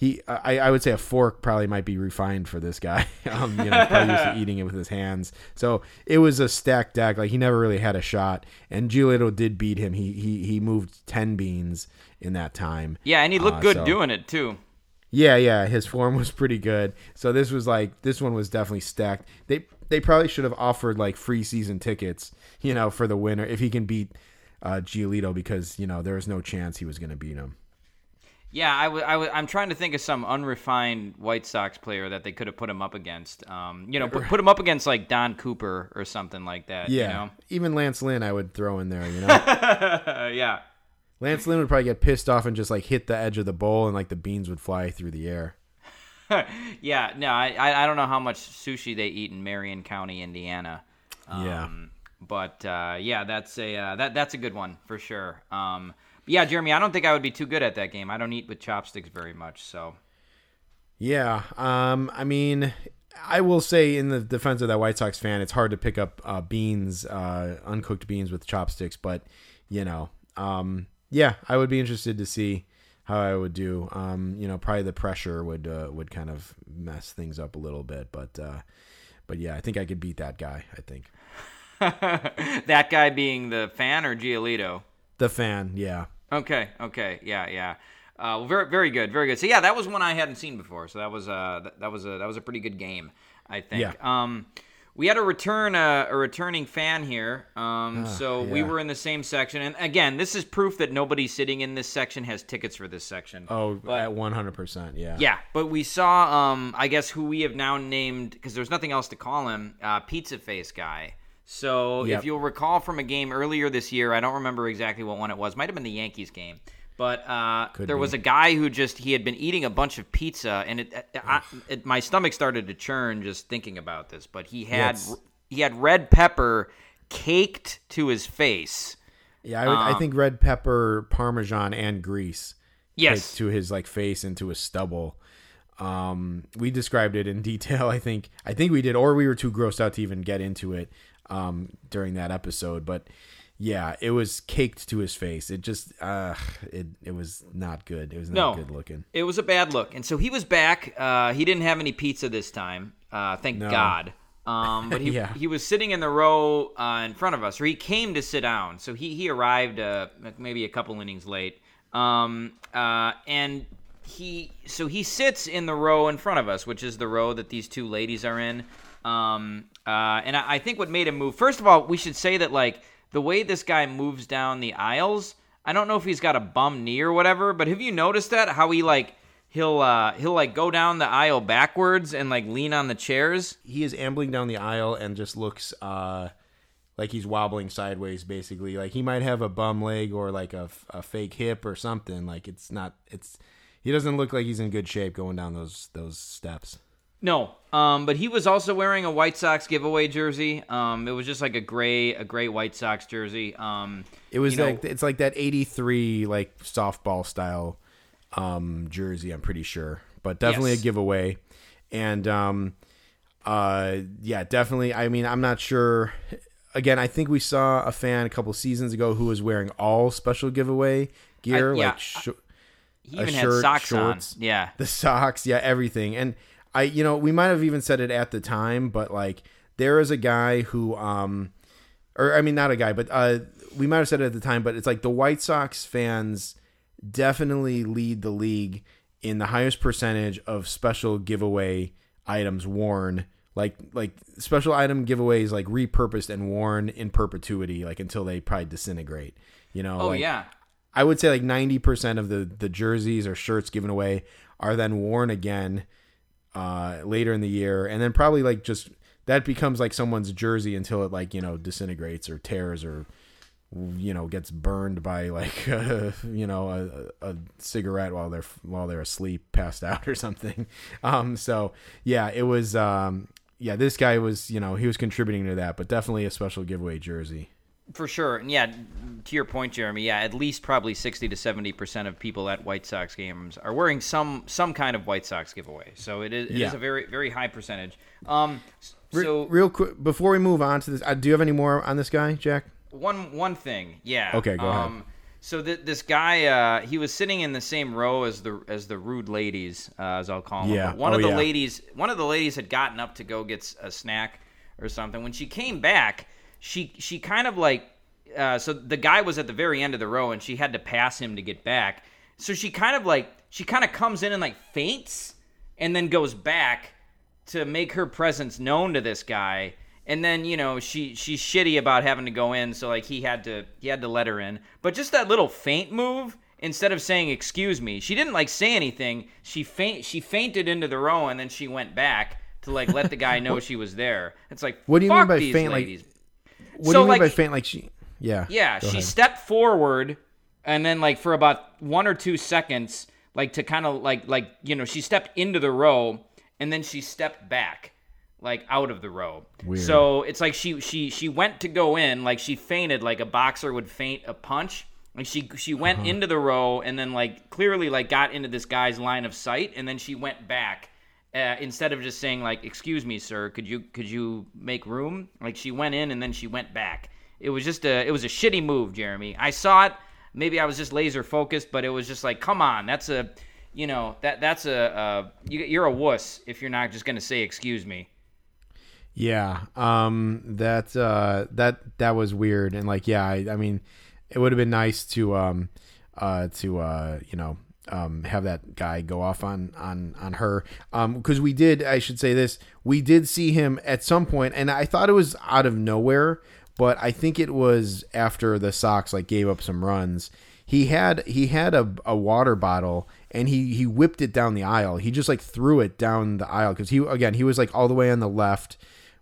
Speaker 1: he I, I would say a fork probably might be refined for this guy. um, you know, probably used to eating it with his hands. So it was a stacked deck. Like he never really had a shot. And Giolito did beat him. He he he moved ten beans in that time.
Speaker 2: Yeah, and he looked
Speaker 1: Uh,
Speaker 2: good
Speaker 1: so-
Speaker 2: doing it too.
Speaker 1: Yeah, yeah, his form was pretty good. So this was like this one was definitely stacked. They they probably should have offered like free season tickets, you know, for the winner if he can beat uh, Giolito because you know there was no chance he was going to beat him.
Speaker 2: Yeah, I w- I w- I'm trying to think of some unrefined White Sox player that they could have put him up against. Um, you know, put, put him up against like Don Cooper or something like that.
Speaker 1: Yeah, even Lance Lynn I would throw in there. You know,
Speaker 2: You know? Yeah.
Speaker 1: Lance Lynn would probably get pissed off and just like hit the edge of the bowl and like the beans would fly through the air.
Speaker 2: yeah, no, I, I don't know how much sushi they eat in Marion County, Indiana.
Speaker 1: Yeah.
Speaker 2: Um, but uh, yeah, that's a uh, that that's a good one for sure. Um, but yeah, Jeremy, I don't think I would be too good at that game. I don't eat with chopsticks very much, so
Speaker 1: Yeah. Um. I mean, I will say in the defense of that White Sox fan, it's hard to pick up uh, beans, uh, uncooked beans with chopsticks. But you know, um, yeah, I would be interested to see how I would do. Um, you know, probably the pressure would uh, would kind of mess things up a little bit. But uh, but yeah, I think I could beat that guy. I think
Speaker 2: that guy being the fan or Giolito.
Speaker 1: The fan. Yeah.
Speaker 2: Okay, okay, yeah, yeah. Uh, well, very, very good, very good. So yeah, that was one I hadn't seen before. So that was uh, that, that was a that was a pretty good game, I think.
Speaker 1: Yeah.
Speaker 2: Um, we had a return uh, a returning fan here. Um, so we were in the same section, and again, this is proof that nobody sitting in this section has tickets for this section.
Speaker 1: Oh,
Speaker 2: But-
Speaker 1: at one hundred percent. Yeah.
Speaker 2: Yeah, but we saw, um, I guess, who we have now named because there's nothing else to call him, uh, Pizza Face Guy. So
Speaker 1: Yep.
Speaker 2: if you'll recall from a game earlier this year, I don't remember exactly what one it was. Might have been the Yankees game, but uh, there
Speaker 1: be.
Speaker 2: was a guy who just he had been eating a bunch of pizza, and it, I, it my stomach started to churn just thinking about this. But he had
Speaker 1: Yes.
Speaker 2: he had red pepper caked to his face.
Speaker 1: Yeah, I, would, I
Speaker 2: Um,
Speaker 1: think red pepper, parmesan, and grease
Speaker 2: Yes.
Speaker 1: to his like face and to his stubble. Um, we described it in detail. I think I think we did, or we were too grossed out to even get into it um, during that episode. But yeah, it was caked to his face. It just uh, it it was not good. It was not
Speaker 2: No.
Speaker 1: good looking.
Speaker 2: It was a bad look, and so he was back. Uh, he didn't have any pizza this time, uh, thank
Speaker 1: No.
Speaker 2: God. Um, but he
Speaker 1: Yeah.
Speaker 2: he was sitting in the row uh, in front of us, or he came to sit down. So he he arrived uh, maybe a couple innings late, um, uh, and he so he sits in the row in front of us, which is the row that these two ladies are in. Um, uh, and I, I think what made him move. First of all, we should say that like the way this guy moves down the aisles. I don't know if he's got a bum knee or whatever, but have you noticed that how he like he'll uh he'll like go down the aisle backwards and like lean on the chairs?
Speaker 1: He is ambling down the aisle and just looks uh, like he's wobbling sideways. Basically, like he might have a bum leg or like a, a fake hip or something. Like it's not. It's he doesn't look like he's in good shape going down those those steps.
Speaker 2: No, um, but he was also wearing a White Sox giveaway jersey. Um, it was just like a gray a gray White Sox jersey. Um,
Speaker 1: It was
Speaker 2: you know-
Speaker 1: like it's like that '83 like softball style um, jersey. I'm pretty sure, but definitely
Speaker 2: Yes.
Speaker 1: a giveaway. And um, uh, yeah, definitely. I mean, I'm not sure. Again, I think we saw a fan a couple seasons ago who was wearing all special giveaway gear,
Speaker 2: I- yeah,
Speaker 1: like sh-
Speaker 2: he even had socks
Speaker 1: shorts.
Speaker 2: on. Yeah,
Speaker 1: the socks, yeah, everything. And I, you know, we might have even said it at the time, but like there is a guy who, um, or I mean, not a guy, but uh, we might have said it at the time, but it's like the White Sox fans definitely lead the league in the highest percentage of special giveaway items worn. Like like special item giveaways like repurposed and worn in perpetuity, like until they probably disintegrate. You know?
Speaker 2: Oh
Speaker 1: like,
Speaker 2: yeah.
Speaker 1: I would say like ninety percent of the the jerseys or shirts given away are then worn again uh, later in the year, and then probably like just that becomes like someone's jersey until it like you know disintegrates or tears or you know gets burned by like uh, you know a, a cigarette while they're while they're asleep, passed out or something. Um, so yeah, it was um, yeah this guy was you know he was contributing to that, but definitely a special giveaway jersey.
Speaker 2: For sure. And yeah, to your point, Jeremy, yeah, at least probably 60 to 70% of people at White Sox games are wearing some some kind of White Sox giveaway. So it is, it is
Speaker 1: Yeah.
Speaker 2: a very very high percentage. Um
Speaker 1: Re-
Speaker 2: so
Speaker 1: real quick before we move on to this, uh, do you have any more on this guy, Jack?
Speaker 2: one one thing, yeah.
Speaker 1: Okay, go ahead.
Speaker 2: um, So th- this guy, uh, he was sitting in the same row as the as the rude ladies, uh, as I'll call them.
Speaker 1: Yeah.
Speaker 2: But one
Speaker 1: Oh,
Speaker 2: of the
Speaker 1: yeah.
Speaker 2: ladies, one of the ladies had gotten up to go get a snack or something. When she came back, she she kind of like, uh, so the guy was at the very end of the row, and she had to pass him to get back. So she kind of like she kind of comes in and like faints, and then goes back to make her presence known to this guy and then you know she she's shitty about having to go in so like he had to he had to let her in but just that little faint move instead of saying excuse me she didn't like say anything she faint she fainted into the row and then she went back to like let the guy know she was there it's like
Speaker 1: What do you mean by faint, like-
Speaker 2: ladies.
Speaker 1: What
Speaker 2: So,
Speaker 1: do you mean
Speaker 2: like-
Speaker 1: by faint? Like she? Yeah.
Speaker 2: Yeah, she
Speaker 1: ahead.
Speaker 2: stepped forward and then like for about 1 or 2 seconds like to kind of like like you know, she stepped into the row and then she stepped back like out of the row.
Speaker 1: Weird.
Speaker 2: So it's like she she she went to go in like she fainted like a boxer would faint a punch. Like she she went
Speaker 1: Uh-huh.
Speaker 2: into the row and then like clearly like got into this guy's line of sight and then she went back uh, instead of just saying like excuse me sir could you could you make room like she went in and then she went back it was just a it was a shitty move jeremy i saw it maybe i was just laser focused but it was just like come on that's a you know that that's a uh, you, you're a wuss if you're not just gonna say excuse me
Speaker 1: Yeah. Um. That. Uh. That. That was weird. And like, yeah. I. I mean, it would have been nice to. Um. Uh. To. Uh. You know. Um. Have that guy go off on on on her. Um. Because we did. I should say this. We did see him at some point, and I thought it was out of nowhere, but I think it was after the Sox like gave up some runs. He had he had a, a water bottle and he he whipped it down the aisle. He just like threw it down the aisle because he again he was like all the way on the left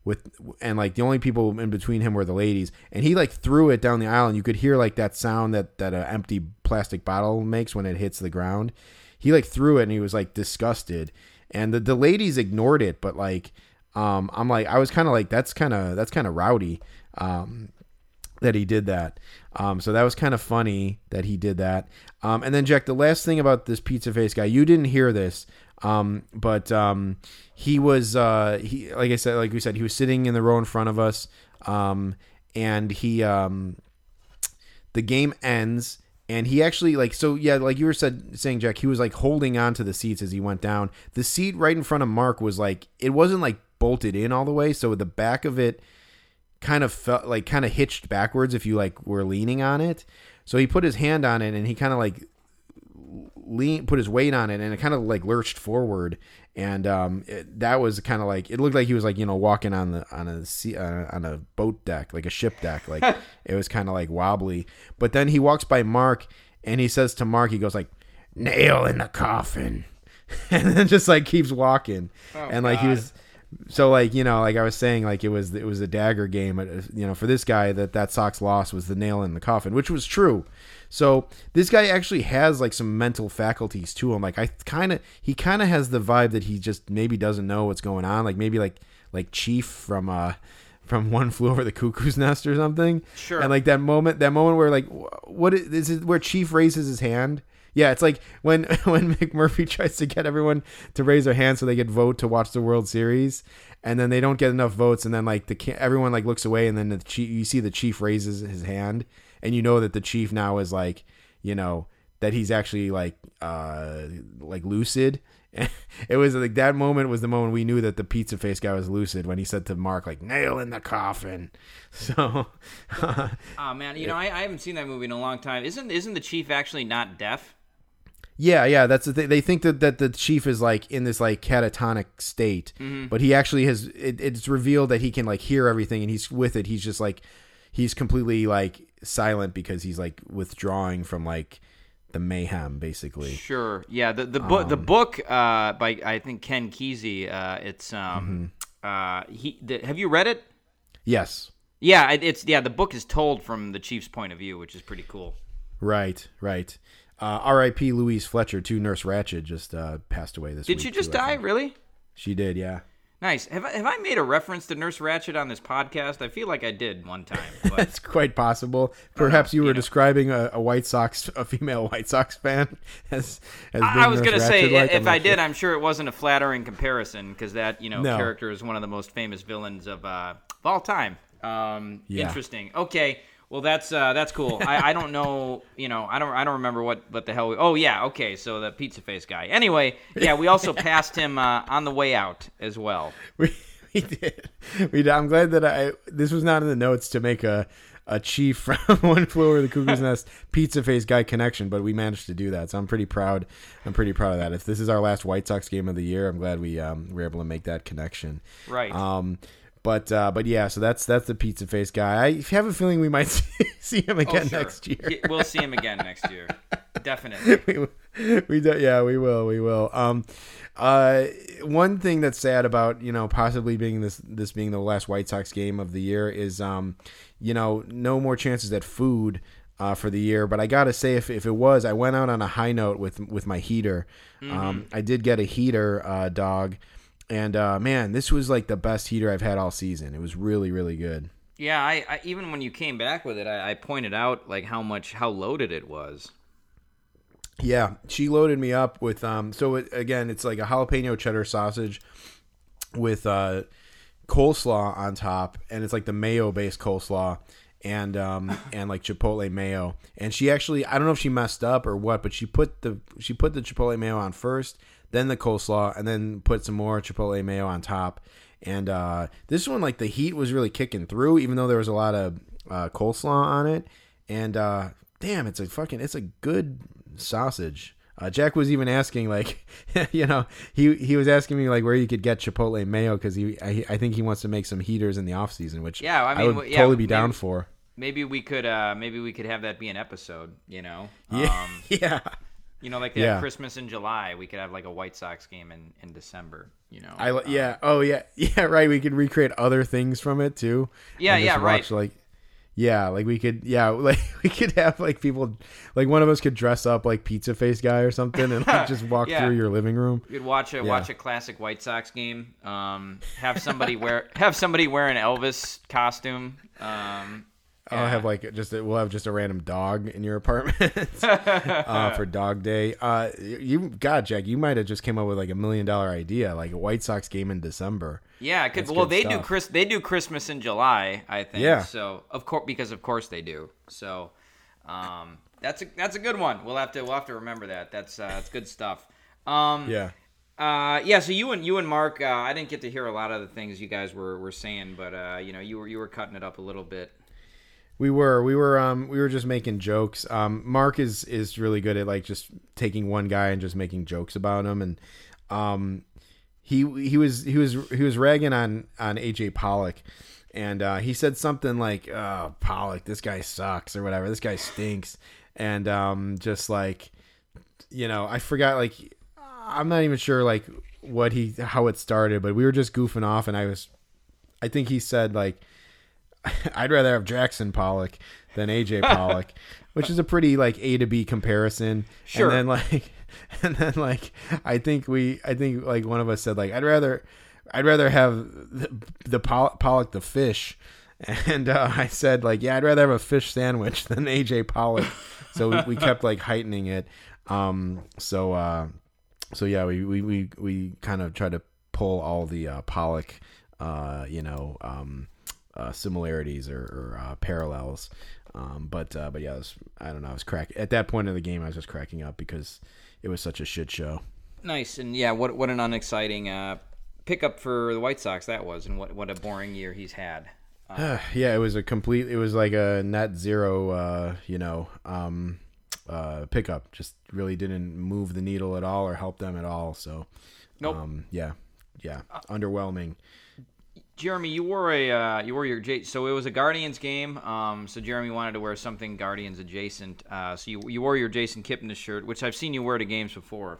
Speaker 1: with and like the only people in between him were the ladies and he like threw it down the aisle and you could hear like that sound that that an empty plastic bottle makes when it hits the ground he like threw it and he was like disgusted and the, the ladies ignored it but like um i'm like i was kind of like that's kind of that's kind of rowdy um that he did that. Um, so that was kind of funny that he did that. Um, and then Jack, the last thing about this pizza face guy, you didn't hear this, um, but um, he was uh, he like I said, like we said, he was sitting in the row in front of us, um, and he um, the game ends. And he actually like so yeah like you were said saying Jack he was like holding on to the seats as he went down. The seat right in front of Mark was like it wasn't like bolted in all the way, so the back of it kind of felt like kind of hitched backwards if you like were leaning on it. So he put his hand on it and he kind of like lean put his weight on it and it kind of like lurched forward. And um it, that was kind of like it looked like he was like you know walking on the on a sea, uh, on a boat deck like a ship deck. Like it was kind of like wobbly. But then he walks by Mark and he says to Mark he goes like nail in the coffin. And then just like keeps walking. And like he was so like you know like i was saying like it was it was a dagger game uh, you know for this guy that that sox loss was the nail in the coffin which was true so this guy actually has like some mental faculties to him like i kind of he kind of has the vibe that he just maybe doesn't know what's going on. Like maybe like like chief from uh from one flew over the cuckoo's nest or something.
Speaker 2: Sure.
Speaker 1: and like that moment that moment where like what is, is it where chief raises his hand. Yeah, it's like when when McMurphy tries to get everyone to raise their hand so they get vote to watch the World Series, and then they don't get enough votes, and then like the everyone like looks away, and then the chief, you see the chief raises his hand, and you know that the chief now is like, you know, that he's actually like uh like lucid. It was like that moment was the moment we knew that the pizza face guy was lucid when he said to Mark like nail in the coffin. So
Speaker 2: Oh man, you know I, I haven't seen that movie in a long time. Isn't isn't the chief actually not deaf?
Speaker 1: Yeah, yeah, that's the thing. They think that, that the chief is like in this like catatonic state, but he actually has. It, it's revealed that he can like hear everything, and he's with it. He's just like he's completely like silent because he's like withdrawing from like the mayhem, basically.
Speaker 2: Sure. Yeah. The the book the book uh, by I think Ken Kesey. Uh, it's um uh he the, have you read it?
Speaker 1: Yes,
Speaker 2: Yeah. It, it's yeah. The book is told from the chief's point of view, which is pretty cool.
Speaker 1: right, right. Uh, R.I.P. Louise Fletcher, too. Nurse Ratched just uh, passed away this
Speaker 2: Did
Speaker 1: week.
Speaker 2: she just
Speaker 1: too,
Speaker 2: die? Really?
Speaker 1: She did, yeah.
Speaker 2: Nice. Have I, have I made a reference to Nurse Ratched on this podcast? I feel like I did one time. But
Speaker 1: That's quite possible. Perhaps you were
Speaker 2: you know.
Speaker 1: describing a, a White Sox, a female White Sox fan, as as
Speaker 2: I, I was gonna say
Speaker 1: Ratched-like. I'm
Speaker 2: if I
Speaker 1: sure.
Speaker 2: did, I'm sure it wasn't a flattering comparison because that you know
Speaker 1: No.
Speaker 2: character is one of the most famous villains of, uh, of all time. Um,
Speaker 1: Yeah.
Speaker 2: Interesting. Okay. Well, that's uh, that's cool. I, I don't know. You know, I don't I don't remember what what the hell. We, oh yeah. Okay. So the pizza face guy. Anyway, yeah. We also passed him uh, on the way out as well.
Speaker 1: we, we did. We did. I'm glad that I. This was not in the notes to make a a chief from one flew over the cuckoo's nest pizza face guy connection, but we managed to do that. So I'm pretty proud. I'm pretty proud of that. If this is our last White Sox game of the year, I'm glad we um, were able to make that connection.
Speaker 2: Right.
Speaker 1: Um, but uh, but yeah, so that's that's the pizza face guy. I have a feeling we might see, see him
Speaker 2: Oh,
Speaker 1: again
Speaker 2: sure.
Speaker 1: next year.
Speaker 2: Yeah, We'll see him again next year. Definitely.
Speaker 1: we, we do, yeah we will we will um uh one thing that's sad about you know possibly being this this being the last white sox game of the year is um you know no more chances at food uh, for the year but i gotta say if, if it was i went out on a high note with with my heater um i did get a heater uh dog and uh man this was like the best heater i've had all season it was really really good
Speaker 2: Yeah, I, I even when you came back with it, I, I pointed out like how much how loaded it was.
Speaker 1: Yeah, she loaded me up with um. So it, again, it's like a jalapeno cheddar sausage with uh, coleslaw on top, and it's like the mayo based coleslaw, and um and like chipotle mayo. And she actually, I don't know if she messed up or what, but she put the she put the chipotle mayo on first, then the coleslaw, and then put some more chipotle mayo on top. And uh, this one, like the heat was really kicking through, even though there was a lot of uh, coleslaw on it. And uh, damn, it's a fucking, it's a good sausage. Uh, Jack was even asking, like, you know, he he was asking me like where you could get Chipotle mayo because he I, I think he wants to make some heaters in the off season, which
Speaker 2: Yeah, I
Speaker 1: I
Speaker 2: mean,
Speaker 1: would
Speaker 2: w- yeah,
Speaker 1: totally be down for.
Speaker 2: Maybe we could uh maybe we could have that be an episode, you know.
Speaker 1: Yeah,
Speaker 2: Um,
Speaker 1: yeah.
Speaker 2: You know, like that
Speaker 1: Yeah.
Speaker 2: Christmas in July, we could have like a White Sox game in in December, you know.
Speaker 1: I
Speaker 2: Um,
Speaker 1: yeah. Oh yeah, yeah. Right. We could recreate other things from it too.
Speaker 2: Yeah, yeah,
Speaker 1: just
Speaker 2: right.
Speaker 1: Like, yeah, like we could, yeah, like we could have like people, like one of us could dress up like Pizza Face guy or something, and like, just walk
Speaker 2: Yeah.
Speaker 1: through your living room.
Speaker 2: You'd watch a watch a classic White Sox game. Um, have somebody wear have somebody wear an Elvis costume. Um,
Speaker 1: I'll have like just a, we'll have just a random dog in your apartment uh, for dog day. Uh, you God, Jack, you might have just came up with like a million dollar idea, like a White Sox game in December.
Speaker 2: Yeah, cause,
Speaker 1: That's
Speaker 2: well, they do. Chris. They do Christmas in July, I think.
Speaker 1: Yeah.
Speaker 2: So of course, because of course they do. So, um, that's a that's a good one. We'll have to we'll have to remember that. That's uh, that's good stuff. Um,
Speaker 1: Yeah.
Speaker 2: Uh, yeah. So you and you and Mark, uh, I didn't get to hear a lot of the things you guys were, were saying, but uh, you know, you were you were cutting it up a little bit.
Speaker 1: We were we were um we were just making jokes. Um Mark is is really good at like just taking one guy and just making jokes about him. And um he he was he was he was ragging on on AJ Pollock. And uh he said something like oh Pollock this guy sucks or whatever. This guy stinks. And um just like you know I forgot like I'm not even sure like what he how it started but we were just goofing off. And I was I think he said like I'd rather have Jackson Pollock than AJ Pollock, which is a pretty like A to B comparison.
Speaker 2: Sure.
Speaker 1: And then like, and then like, I think we, I think like one of us said like, I'd rather, I'd rather have the, the Poll- Pollock the fish, and uh, I said like, yeah, I'd rather have a fish sandwich than AJ Pollock. So we, we kept like heightening it. Um. So uh, so yeah, we we we, we kind of try to pull all the uh, Pollock, uh, you know, um, uh, similarities or, or uh, parallels. Um, but uh, but yeah, it was, I don't know. I was crack at that point in the game. I was just cracking up because it was such a shit show.
Speaker 2: Nice and yeah, what what an unexciting uh, pickup for the White Sox that was, and what what a boring year he's had.
Speaker 1: yeah, it was a complete. It was like a net zero. Uh, you know, um, uh, pickup. Just really didn't move the needle at all or help them at all. So,
Speaker 2: Nope.
Speaker 1: um, yeah, yeah, underwhelming.
Speaker 2: Jeremy, you wore a uh, you wore your so it was a Guardians game. Um, so Jeremy wanted to wear something Guardians adjacent. Uh, so you you wore your Jason Kipnis shirt, which I've seen you wear to games before.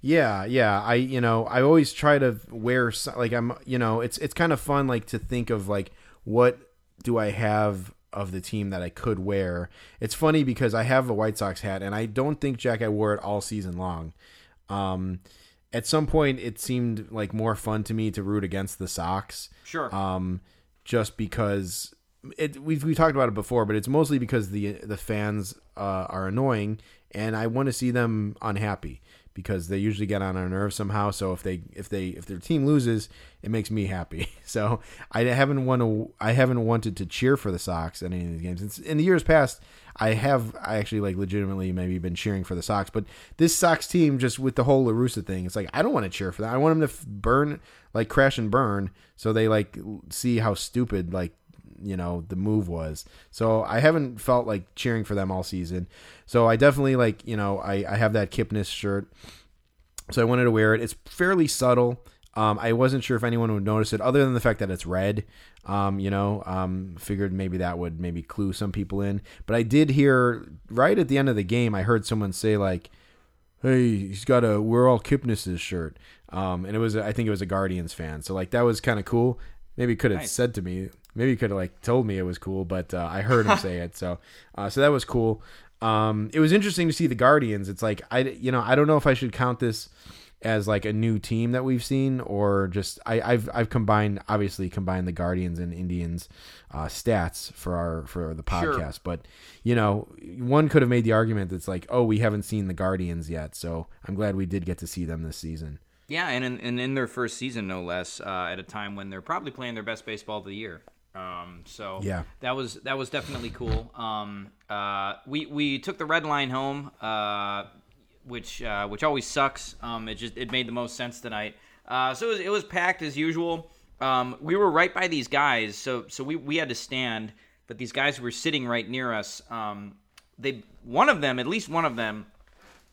Speaker 1: Yeah, yeah. I you know I always try to wear like I'm you know it's it's kind of fun like to think of like what do I have of the team that I could wear. It's funny because I have a White Sox hat and I don't think Jack I wore it all season long. Um, at some point it seemed like more fun to me to root against the Sox.
Speaker 2: Sure.
Speaker 1: Um, just because it we've we talked about it before, but it's mostly because the the fans uh, are annoying, and I want to see them unhappy because they usually get on our nerves somehow. So if they if they if their team loses, it makes me happy. So I haven't want to I haven't wanted to cheer for the Sox in any of these games. It's, in the years past, I have I actually like legitimately maybe been cheering for the Sox, but this Sox team just with the whole La Russa thing, it's like I don't want to cheer for that. I want them to f- burn like crash and burn, so they like see how stupid like you know the move was. So I haven't felt like cheering for them all season. So I definitely like you know I I have that Kipnis shirt, so I wanted to wear it. It's fairly subtle. Um, I wasn't sure if anyone would notice it, other than the fact that it's red. Um, you know, um, figured maybe that would maybe clue some people in. But I did hear right at the end of the game, I heard someone say like, "Hey, he's got a we're all Kipnis's shirt," um, and it was I think it was a Guardians fan. So like that was kind of cool. Maybe could have
Speaker 2: Nice.
Speaker 1: said to me, maybe could have like told me it was cool, but uh, I heard him say it. So uh, so that was cool. Um, it was interesting to see the Guardians. It's like I you know I don't know if I should count this as like a new team that we've seen or just I, I've I've combined obviously combined the Guardians and Indians uh, stats for our for the
Speaker 2: Sure.
Speaker 1: podcast, but you know one could have made the argument that's like oh we haven't seen the Guardians yet, so I'm glad we did get to see them this season.
Speaker 2: Yeah, and in, and in their first season, no less, uh, at a time when they're probably playing their best baseball of the year. Um, so
Speaker 1: Yeah.
Speaker 2: that was that was definitely cool. Um, uh, we we took the red line home, uh, which uh, which always sucks. Um, it just it made the most sense tonight. Uh, so it was, it was packed as usual. Um, we were right by these guys, so so we, we had to stand, but these guys were sitting right near us. Um, they one of them, at least one of them,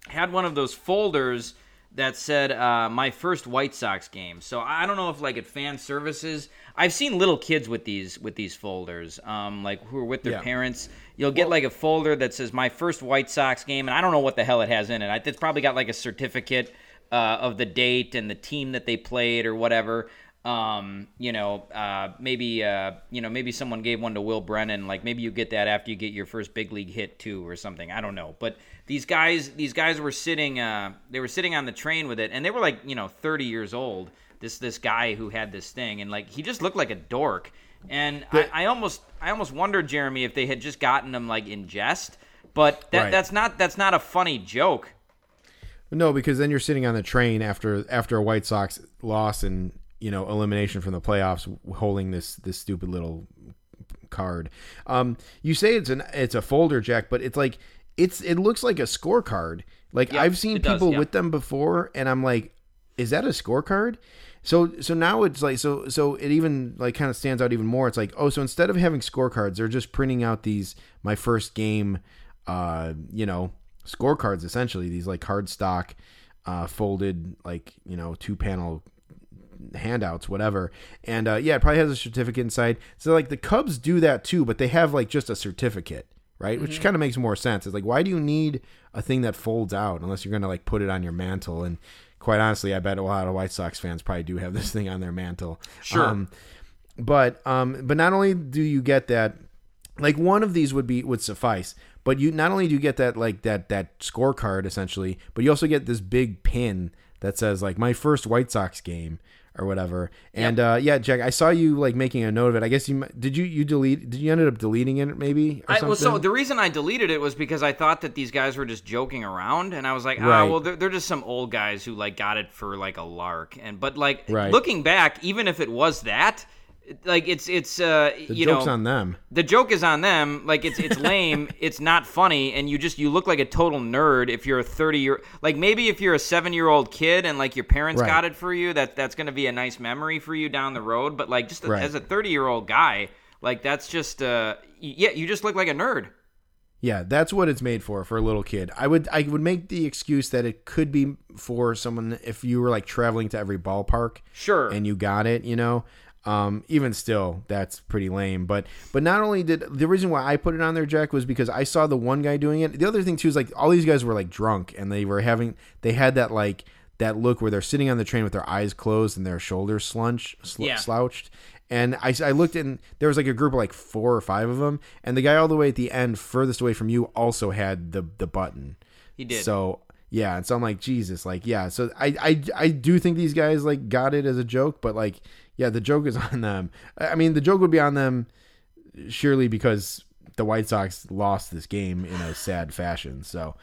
Speaker 2: had one of those folders that said uh, my first White Sox game. So I don't know if like at fan services, I've seen little kids with these with these folders, um, like who are with their
Speaker 1: Yeah.
Speaker 2: parents. You'll get like a folder that says my first White Sox game, and I don't know what the hell it has in it. It's probably got like a certificate uh, of the date and the team that they played or whatever. Um, you know, uh, maybe uh, you know, maybe someone gave one to Will Brennan. Like maybe you get that after you get your first big league hit too, or something. I don't know. But these guys, these guys were sitting, uh, they were sitting on the train with it, and they were like, you know, 30 years old. This this guy who had this thing, and like he just looked like a dork. And I, I almost I almost wondered, Jeremy, if they had just gotten them like in jest. But that,
Speaker 1: Right.
Speaker 2: that's not that's not a funny joke.
Speaker 1: No, because then you're sitting on the train after after a White Sox loss and you know elimination from the playoffs, holding this this stupid little card. Um, you say it's an it's a folder, Jack, but it's like it's it looks like a scorecard. Like
Speaker 2: Yeah,
Speaker 1: I've seen
Speaker 2: it does,
Speaker 1: people with them before, and I'm like, is that a scorecard? So so now it's like so so it even like kind of stands out even more. It's like oh so instead of having scorecards, they're just printing out these my first game, uh, you know, scorecards essentially. These like card stock, uh, folded like you know two panel handouts, whatever. And uh, yeah, it probably has a certificate inside. So like the Cubs do that too, but they have like just a certificate, right? Which kind of makes more sense. It's like why do you need a thing that folds out unless you're gonna like put it on your mantle? And quite honestly, I bet a lot of White Sox fans probably do have this thing on their mantle.
Speaker 2: Sure.
Speaker 1: Um, but um, but not only do you get that, like one of these would be would suffice. But you not only do you get that like that that scorecard essentially, but you also get this big pin that says like my first White Sox game or whatever. And uh, yeah, Jack, I saw you like making a note of it. I guess you did you you delete did you ended up deleting it maybe or
Speaker 2: I, well, so the reason I deleted it was because I thought that these guys were just joking around, and I was like, ah,
Speaker 1: Right.
Speaker 2: well, they're, they're just some old guys who like got it for like a lark. And but like
Speaker 1: Right.
Speaker 2: looking back, even if it was that, like it's it's uh
Speaker 1: the
Speaker 2: you
Speaker 1: joke's
Speaker 2: know
Speaker 1: on them.
Speaker 2: the joke is on them like it's it's lame it's not funny and you just you look like a total nerd if you're a 30 year like maybe if you're a 7 year old kid and like your parents
Speaker 1: Right.
Speaker 2: got it for you that that's going to be a nice memory for you down the road but like just
Speaker 1: Right.
Speaker 2: as a 30 year old guy like that's just uh yeah you just look like a nerd
Speaker 1: Yeah, that's what it's made for for a little kid. I would I would make the excuse that it could be for someone if you were like traveling to every ballpark
Speaker 2: sure
Speaker 1: and you got it, you know. Um, even still, that's pretty lame. But but not only did the reason why I put it on there, Jack, was because I saw the one guy doing it. The other thing too is like all these guys were like drunk and they were having they had that like that look where they're sitting on the train with their eyes closed and their shoulders slunch, sl-
Speaker 2: Yeah.
Speaker 1: slouched. And I, I looked and there was like a group of like four or five of them, and the guy all the way at the end, furthest away from you, also had the the button.
Speaker 2: he did
Speaker 1: So yeah, and so I'm like Jesus, like yeah. So I I I do think these guys like got it as a joke, but like yeah, the joke is on them. I mean, the joke would be on them surely because the White Sox lost this game in a sad fashion. So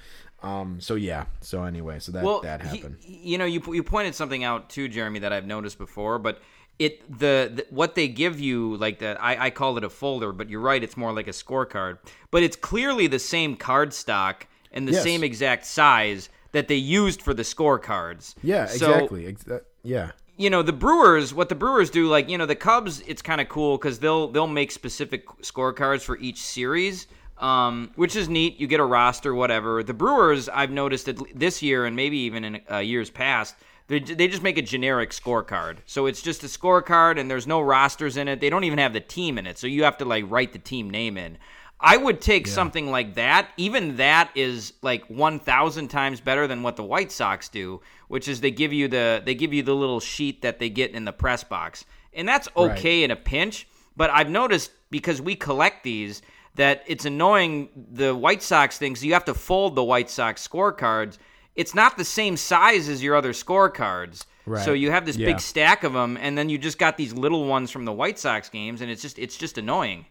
Speaker 1: um so yeah. So anyway, so that
Speaker 2: well,
Speaker 1: that
Speaker 2: he-
Speaker 1: happened.
Speaker 2: you know, you you pointed something out too, Jeremy, that I've noticed before, but it the, the what they give you like that I, I call it a folder, but you're right, it's more like a scorecard. But it's clearly the same card stock and the
Speaker 1: Yes.
Speaker 2: same exact size that they used for the scorecards.
Speaker 1: yeah,
Speaker 2: So,
Speaker 1: exactly. Ex- yeah.
Speaker 2: You know the Brewers, what the Brewers do, like you know the Cubs, it's kind of cool because they'll they'll make specific scorecards for each series, um, which is neat. You get a roster, whatever. The Brewers, I've noticed that this year and maybe even in uh, years past, they they just make a generic scorecard. So it's just a scorecard and there's no rosters in it. They don't even have the team in it, so you have to like write the team name in. I would take something like that. Even that is like 1000 times better than what the White Sox do, which is they give you the they give you the little sheet that they get in the press box. And that's okay in a pinch, but I've noticed because we collect these that it's annoying the White Sox things. you have to fold the White Sox scorecards. It's not the same size as your other scorecards.
Speaker 1: Right.
Speaker 2: So you have this
Speaker 1: Yeah.
Speaker 2: big stack of them and then you just got these little ones from the White Sox games and it's just it's just annoying.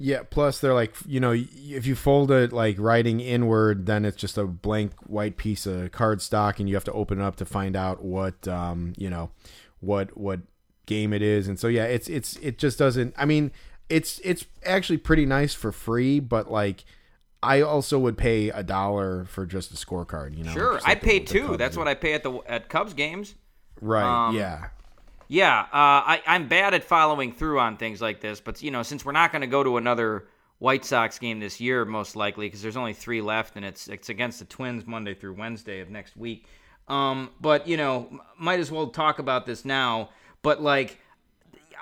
Speaker 1: Yeah, plus they're like, you know, if you fold it like writing inward, then it's just a blank white piece of cardstock, and you have to open it up to find out what um, you know, what what game it is. And so yeah, it's it's it just doesn't I mean, it's it's actually pretty nice for free, but like I also would pay a dollar for just a scorecard, you know.
Speaker 2: Sure,
Speaker 1: just
Speaker 2: I
Speaker 1: like
Speaker 2: pay two. That's what I pay at the at Cubs games.
Speaker 1: Right,
Speaker 2: um,
Speaker 1: yeah.
Speaker 2: Yeah, uh, I, I'm bad at following through on things like this, but you know, since we're not going to go to another White Sox game this year, most likely because there's only three left, and it's it's against the Twins Monday through Wednesday of next week. Um, but you know, might as well talk about this now. But like,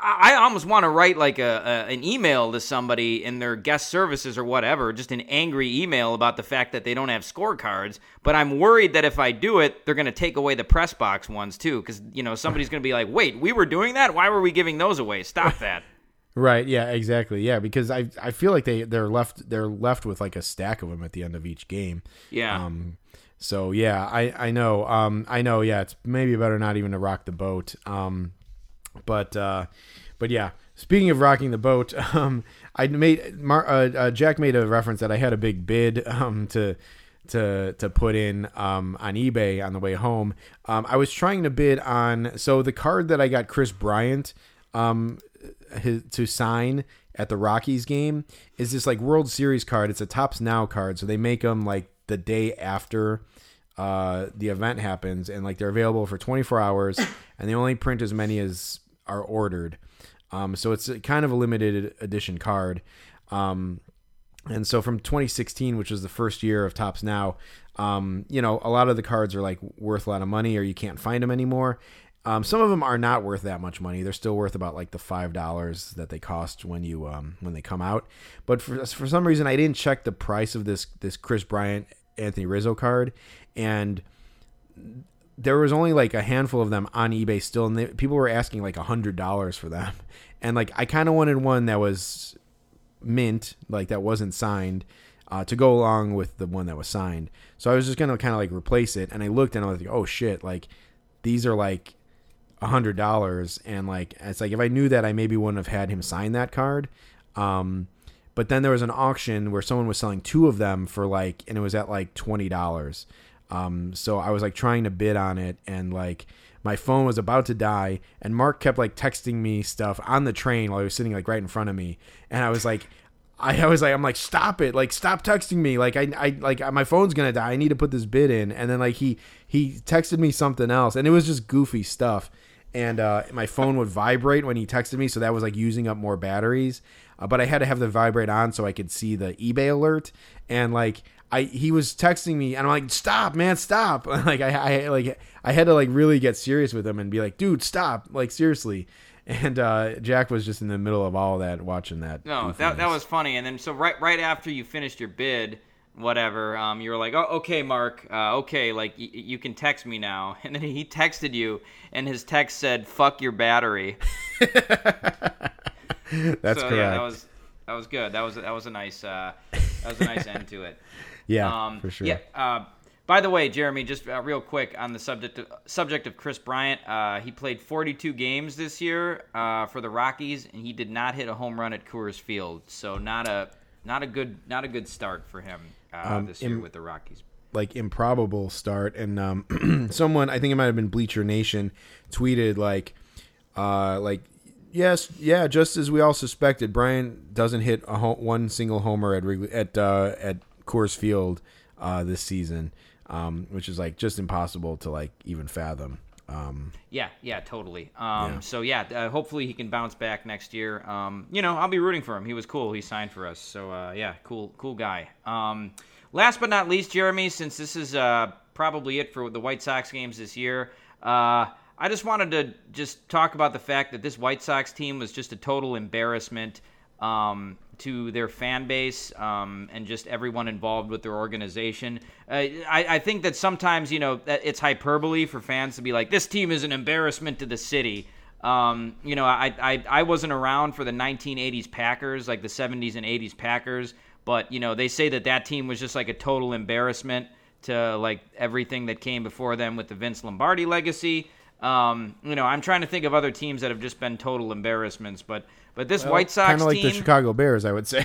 Speaker 2: I almost want to write like a, a an email to somebody in their guest services or whatever, just an angry email about the fact that they don't have scorecards. But I'm worried that if I do it, they're going to take away the press box ones too, because you know somebody's going to be like, "Wait, we were doing that? Why were we giving those away? Stop that!"
Speaker 1: Right. Yeah. Exactly. Yeah. Because I I feel like they they're left they're left with like a stack of them at the end of each game.
Speaker 2: Yeah.
Speaker 1: Um. So yeah, I I know. Um. I know. Yeah. It's maybe better not even to rock the boat. Um. But uh. But yeah. Speaking of rocking the boat, um, I made Mar- uh, uh, Jack made a reference that I had a big bid um, to to to put in um, on eBay on the way home. Um, I was trying to bid on so the card that I got Kris Bryant um, his, to sign at the Rockies game is this like World Series card. It's a Topps Now card, so they make them like the day after uh, the event happens, and like they're available for 24 hours, and they only print as many as are ordered. Um, so it's kind of a limited edition card. Um, and so from 2016, which was the first year of Topps Now, um, you know, a lot of the cards are like worth a lot of money, or you can't find them anymore. Um, some of them are not worth that much money. They're still worth about like the five dollars that they cost when you um, when they come out. But for for some reason, I didn't check the price of this this Kris Bryant Anthony Rizzo card, and there was only like a handful of them on eBay still, and they, people were asking like a hundred dollars for them. And like I kind of wanted one that was mint, like that wasn't signed, uh, to go along with the one that was signed. So I was just gonna kind of like replace it, and I looked and I was like, oh shit, like these are like a hundred dollars, and like it's like if I knew that, I maybe wouldn't have had him sign that card. Um, but then there was an auction where someone was selling two of them for like, and it was at like twenty dollars. Um, so I was like trying to bid on it, and like my phone was about to die, and Mark kept like texting me stuff on the train while he was sitting like right in front of me, and I was like. I, I was like, I'm like, stop it! Like, stop texting me! Like, I, I, like, my phone's gonna die. I need to put this bid in. And then like he, he texted me something else, and it was just goofy stuff. And uh, my phone would vibrate when he texted me, so that was like using up more batteries. Uh, but I had to have the vibrate on so I could see the eBay alert. And like, I he was texting me, and I'm like, "Stop, man, stop!" like I, I like I had to like really get serious with him and be like, "Dude, stop!" Like seriously. And uh, Jack was just in the middle of all that, watching that.
Speaker 2: No, that, that was funny. And then so right right after you finished your bid, whatever, um, you were like, "Oh, okay, Mark, uh, okay, like y- you can text me now." And then he texted you, and his text said, "Fuck your battery."
Speaker 1: That's
Speaker 2: so
Speaker 1: correct.
Speaker 2: yeah, that was that was good. That was that was a nice uh, that was a nice end to it.
Speaker 1: Yeah,
Speaker 2: Um,
Speaker 1: for sure.
Speaker 2: Yeah. Uh, by the way, Jeremy, just uh, real quick on the subject of, subject of Kris Bryant, uh, he played 42 games this year uh, for the Rockies, and he did not hit a home run at Coors Field. So not a not a good not a good start for him uh,
Speaker 1: Um,
Speaker 2: this year
Speaker 1: im-
Speaker 2: with the Rockies.
Speaker 1: like improbable start and um someone i think it might have been bleacher nation tweeted like uh like yes yeah just as we all suspected brian doesn't hit a ho- one single homer at Wrigley, at uh at coors field uh this season um which is like just impossible to like even fathom um
Speaker 2: Yeah, yeah, totally. Um,
Speaker 1: Yeah.
Speaker 2: So yeah, uh, hopefully he can bounce back next year. Um, you know, I'll be rooting for him. He was cool. He signed for us. So uh, yeah, cool, cool guy. Um, last but not least, Jeremy, since this is uh, probably it for the White Sox games this year, uh, I just wanted to just talk about the fact that this White Sox team was just a total embarrassment um, to their fan base um, and just everyone involved with their organization. Uh, I, I think that sometimes, you know, it's hyperbole for fans to be like, this team is an embarrassment to the city. Um, you know, I, I, I wasn't around for the 1980s Packers, like the 70s and 80s Packers, but, you know, they say that that team was just like a total embarrassment to like everything that came before them with the Vince Lombardi legacy. Um, you know, I'm trying to think of other teams that have just been total embarrassments, but but this White Sox
Speaker 1: kind of like
Speaker 2: team,
Speaker 1: the chicago bears i would say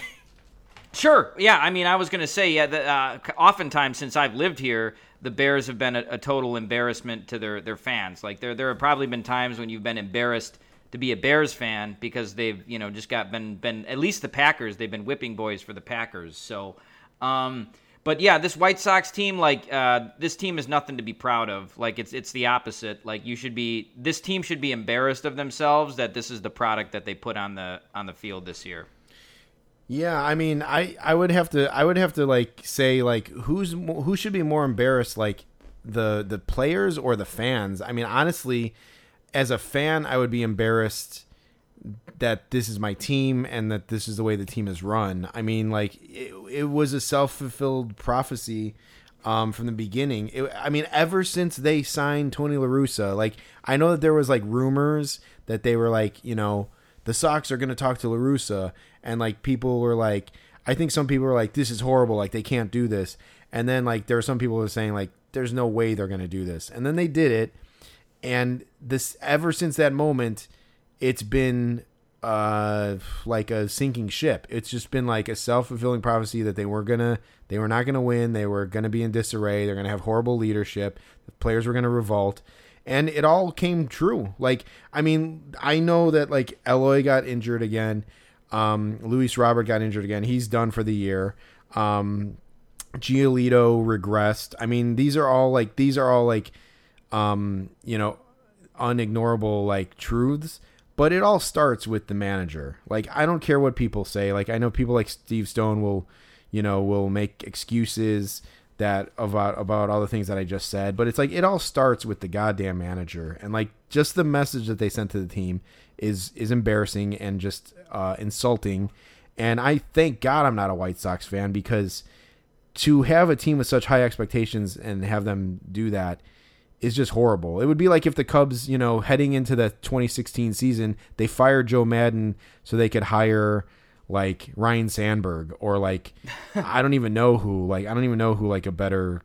Speaker 2: Sure. Yeah. I mean, I was going to say, yeah. The, uh, oftentimes, since I've lived here, the Bears have been a, a total embarrassment to their their fans. Like there there have probably been times when you've been embarrassed to be a Bears fan because they've you know just got been been at least the Packers. They've been whipping boys for the Packers. So. Um, but yeah, this White Sox team, like uh, this team is nothing to be proud of. Like it's it's the opposite. Like you should be, this team should be embarrassed of themselves that this is the product that they put on the on the field this year.
Speaker 1: Yeah, I mean, I I would have to I would have to like say like who's who should be more embarrassed like the the players or the fans? I mean, honestly, as a fan, I would be embarrassed that this is my team and that this is the way the team is run. I mean, like it, it was a self-fulfilled prophecy um, from the beginning. It, I mean, ever since they signed Tony La Russa, like I know that there was like rumors that they were like, you know, the Sox are going to talk to La Russa, and like people were like, I think some people were like, this is horrible, like they can't do this, and then like there were some people who were saying like, there's no way they're going to do this, and then they did it, and this ever since that moment, it's been uh like a sinking ship. It's just been like a self fulfilling prophecy that they were gonna they were not gonna win. They were gonna be in disarray. They're gonna have horrible leadership. The players were gonna revolt. And it all came true. Like, I mean, I know that like Eloy got injured again. Um, Luis Robert got injured again. He's done for the year. Um, Giolito regressed. I mean, these are all like these are all like um, you know, unignorable like truths. But it all starts with the manager. Like I don't care what people say. Like I know people like Steve Stone will, you know, will make excuses that about about all the things that I just said. But it's like it all starts with the goddamn manager. And like just the message that they sent to the team is is embarrassing and just uh, insulting. And I thank God I'm not a White Sox fan because to have a team with such high expectations and have them do that is just horrible. It would be like if the Cubs, you know, heading into the 2016 season, they fired Joe Maddon so they could hire like Ryne Sandberg or like I don't even know who, like I don't even know who like a better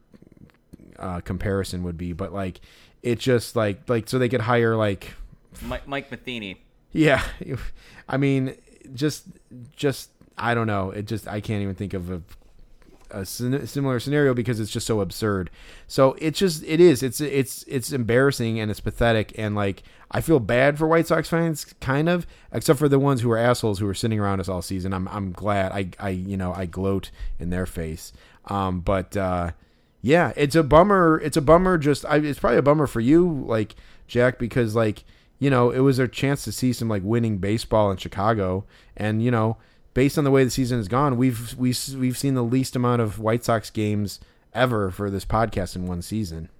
Speaker 1: uh, comparison would be, but like it just like like so they could hire like
Speaker 2: Mike, Mike Matheny.
Speaker 1: yeah, I mean just just I don't know. It just I can't even think of a a similar scenario because it's just so absurd. So it's just it is it's it's it's embarrassing and it's pathetic and like I feel bad for White Sox fans kind of except for the ones who are assholes who are sitting around us all season. I'm I'm glad I I you know I gloat in their face. Um but uh yeah, it's a bummer. It's a bummer just I it's probably a bummer for you like Jack because like you know, it was a chance to see some like winning baseball in Chicago and you know, based on the way the season has gone, we've we've we've seen the least amount of White Sox games ever for this podcast in one season.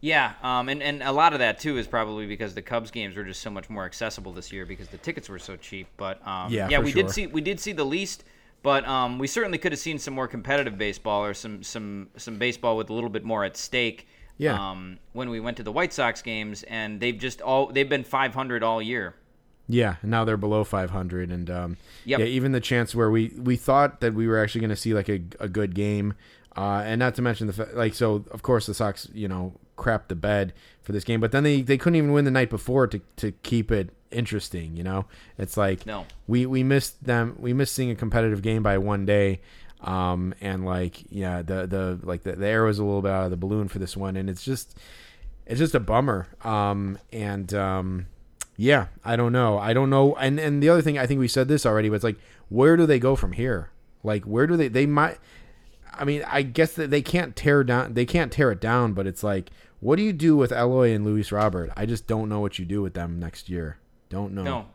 Speaker 2: Yeah, um, and and a lot of that too is probably because the Cubs games were just so much more accessible this year because the tickets were so cheap. But um,
Speaker 1: Yeah,
Speaker 2: yeah, we
Speaker 1: sure.
Speaker 2: did see we did see the least, but um, we certainly could have seen some more competitive baseball or some some some baseball with a little bit more at stake.
Speaker 1: Yeah.
Speaker 2: Um, when we went to the White Sox games, and they've just all they've been 500 all year.
Speaker 1: Yeah, now they're below 500, and um,
Speaker 2: Yep.
Speaker 1: yeah, even the chance where we we thought that we were actually going to see like a, a good game, uh, and not to mention the fa- like so of course the Sox you know crapped the bed for this game, but then they, they couldn't even win the night before to to keep it interesting. You know, it's like
Speaker 2: No.
Speaker 1: we we missed them we missed seeing a competitive game by one day. Um and like yeah the the like the, the air was a little bit out of the balloon for this one and it's just it's just a bummer. Um, and um, yeah, I don't know. I don't know. And and the other thing, I think we said this already, but it's like, where do they go from here? Like, where do they? They might. I mean, I guess that they can't tear down. They can't tear it down, but it's like, what do you do with Eloy and Luis Robert? I just don't know what you do with them next year. Don't know.
Speaker 2: No,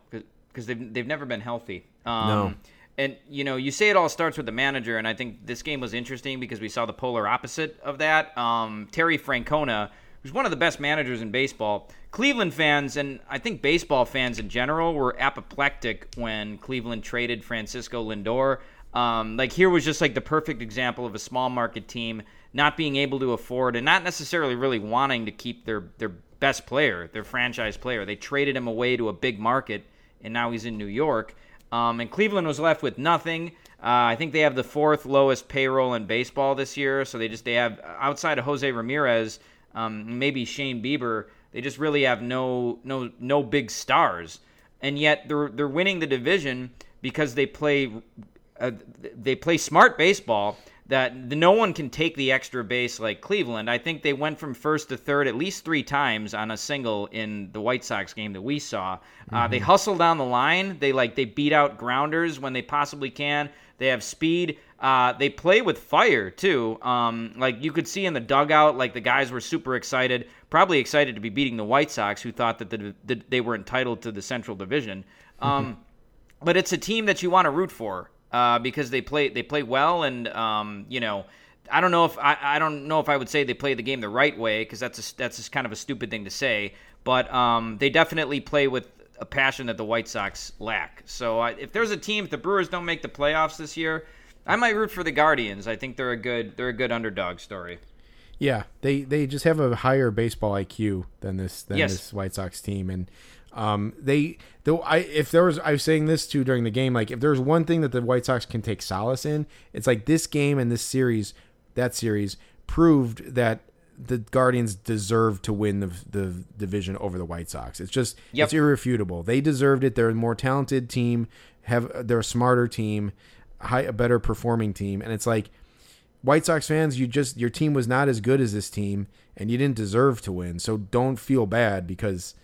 Speaker 2: because they've they've never been healthy. Um,
Speaker 1: No.
Speaker 2: And you know, you say it all starts with the manager, and I think this game was interesting because we saw the polar opposite of that. Um, Terry Francona, who's one of the best managers in baseball. Cleveland fans, and I think baseball fans in general, were apoplectic when Cleveland traded Francisco Lindor. Um, like here was just like the perfect example of a small market team not being able to afford and not necessarily really wanting to keep their their best player, their franchise player. They traded him away to a big market, and now he's in New York. Um, and Cleveland was left with nothing. Uh, I think they have the fourth lowest payroll in baseball this year. So they just they have outside of Jose Ramirez, um, maybe Shane Bieber. They just really have no no no big stars, and yet they're they're winning the division because they play uh, they play smart baseball that no one can take the extra base like Cleveland. I think they went from first to third at least three times on a single in the White Sox game that we saw. Uh, they hustle down the line. They like they beat out grounders when they possibly can. They have speed. Uh, they play with fire too. Um, like you could see in the dugout, like the guys were super excited, probably excited to be beating the White Sox, who thought that the, that they were entitled to the Central Division. Um, but it's a team that you want to root for uh, because they play they play well and um, you know I don't know if I, I don't know if I would say they play the game the right way because that's a, that's just kind of a stupid thing to say but um, they definitely play with a passion that the White Sox lack so uh, if there's a team if the Brewers don't make the playoffs this year I might root for the Guardians I think they're a good they're a good underdog story
Speaker 1: Yeah, they they just have a higher baseball IQ than this than
Speaker 2: Yes.
Speaker 1: this White Sox team, and um, they though I if there was I was saying this too during the game, like if there's one thing that the White Sox can take solace in, it's like this game and this series, that series proved that the Guardians deserve to win the the division over the White Sox. It's just
Speaker 2: Yep.
Speaker 1: it's irrefutable. They deserved it. They're a more talented team. Have they're a smarter team, high, a better performing team, and it's like White Sox fans, you just your team was not as good as this team, and you didn't deserve to win. So don't feel bad because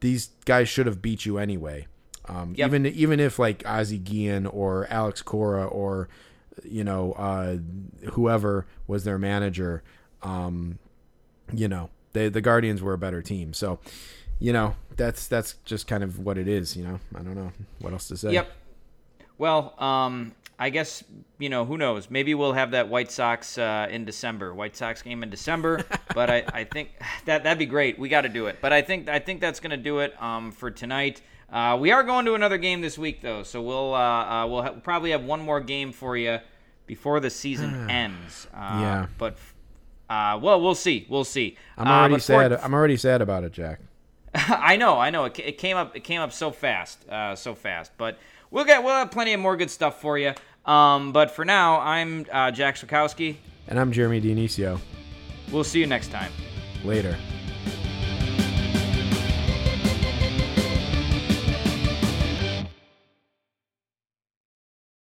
Speaker 1: these guys should have beat you anyway. Um,
Speaker 2: Yep.
Speaker 1: Even even if like Ozzie Guillen or Alex Cora or you know uh, whoever was their manager, um, you know they the Guardians were a better team. So you know that's that's just kind of what it is. You know I don't know what else to say.
Speaker 2: Yep. Well, um, I guess you know who knows. Maybe we'll have that White Sox uh, in December. White Sox game in December. but I, I think that that'd be great. We got to do it. But I think I think that's gonna do it um, for tonight. Uh, we are going to another game this week though, so we'll uh, uh, we'll ha- probably have one more game for you before the season ends. Uh,
Speaker 1: Yeah.
Speaker 2: But uh, well, we'll see. We'll see.
Speaker 1: I'm already
Speaker 2: for-
Speaker 1: sad. I'm already sad about it, Jack.
Speaker 2: I know, I know. It, it came up. It came up so fast, uh, so fast. But we'll get. We'll have plenty of more good stuff for you. Um, but for now, I'm uh, Jack Swakowski.
Speaker 1: And I'm Jeremy Dionisio.
Speaker 2: We'll see you next time.
Speaker 1: Later.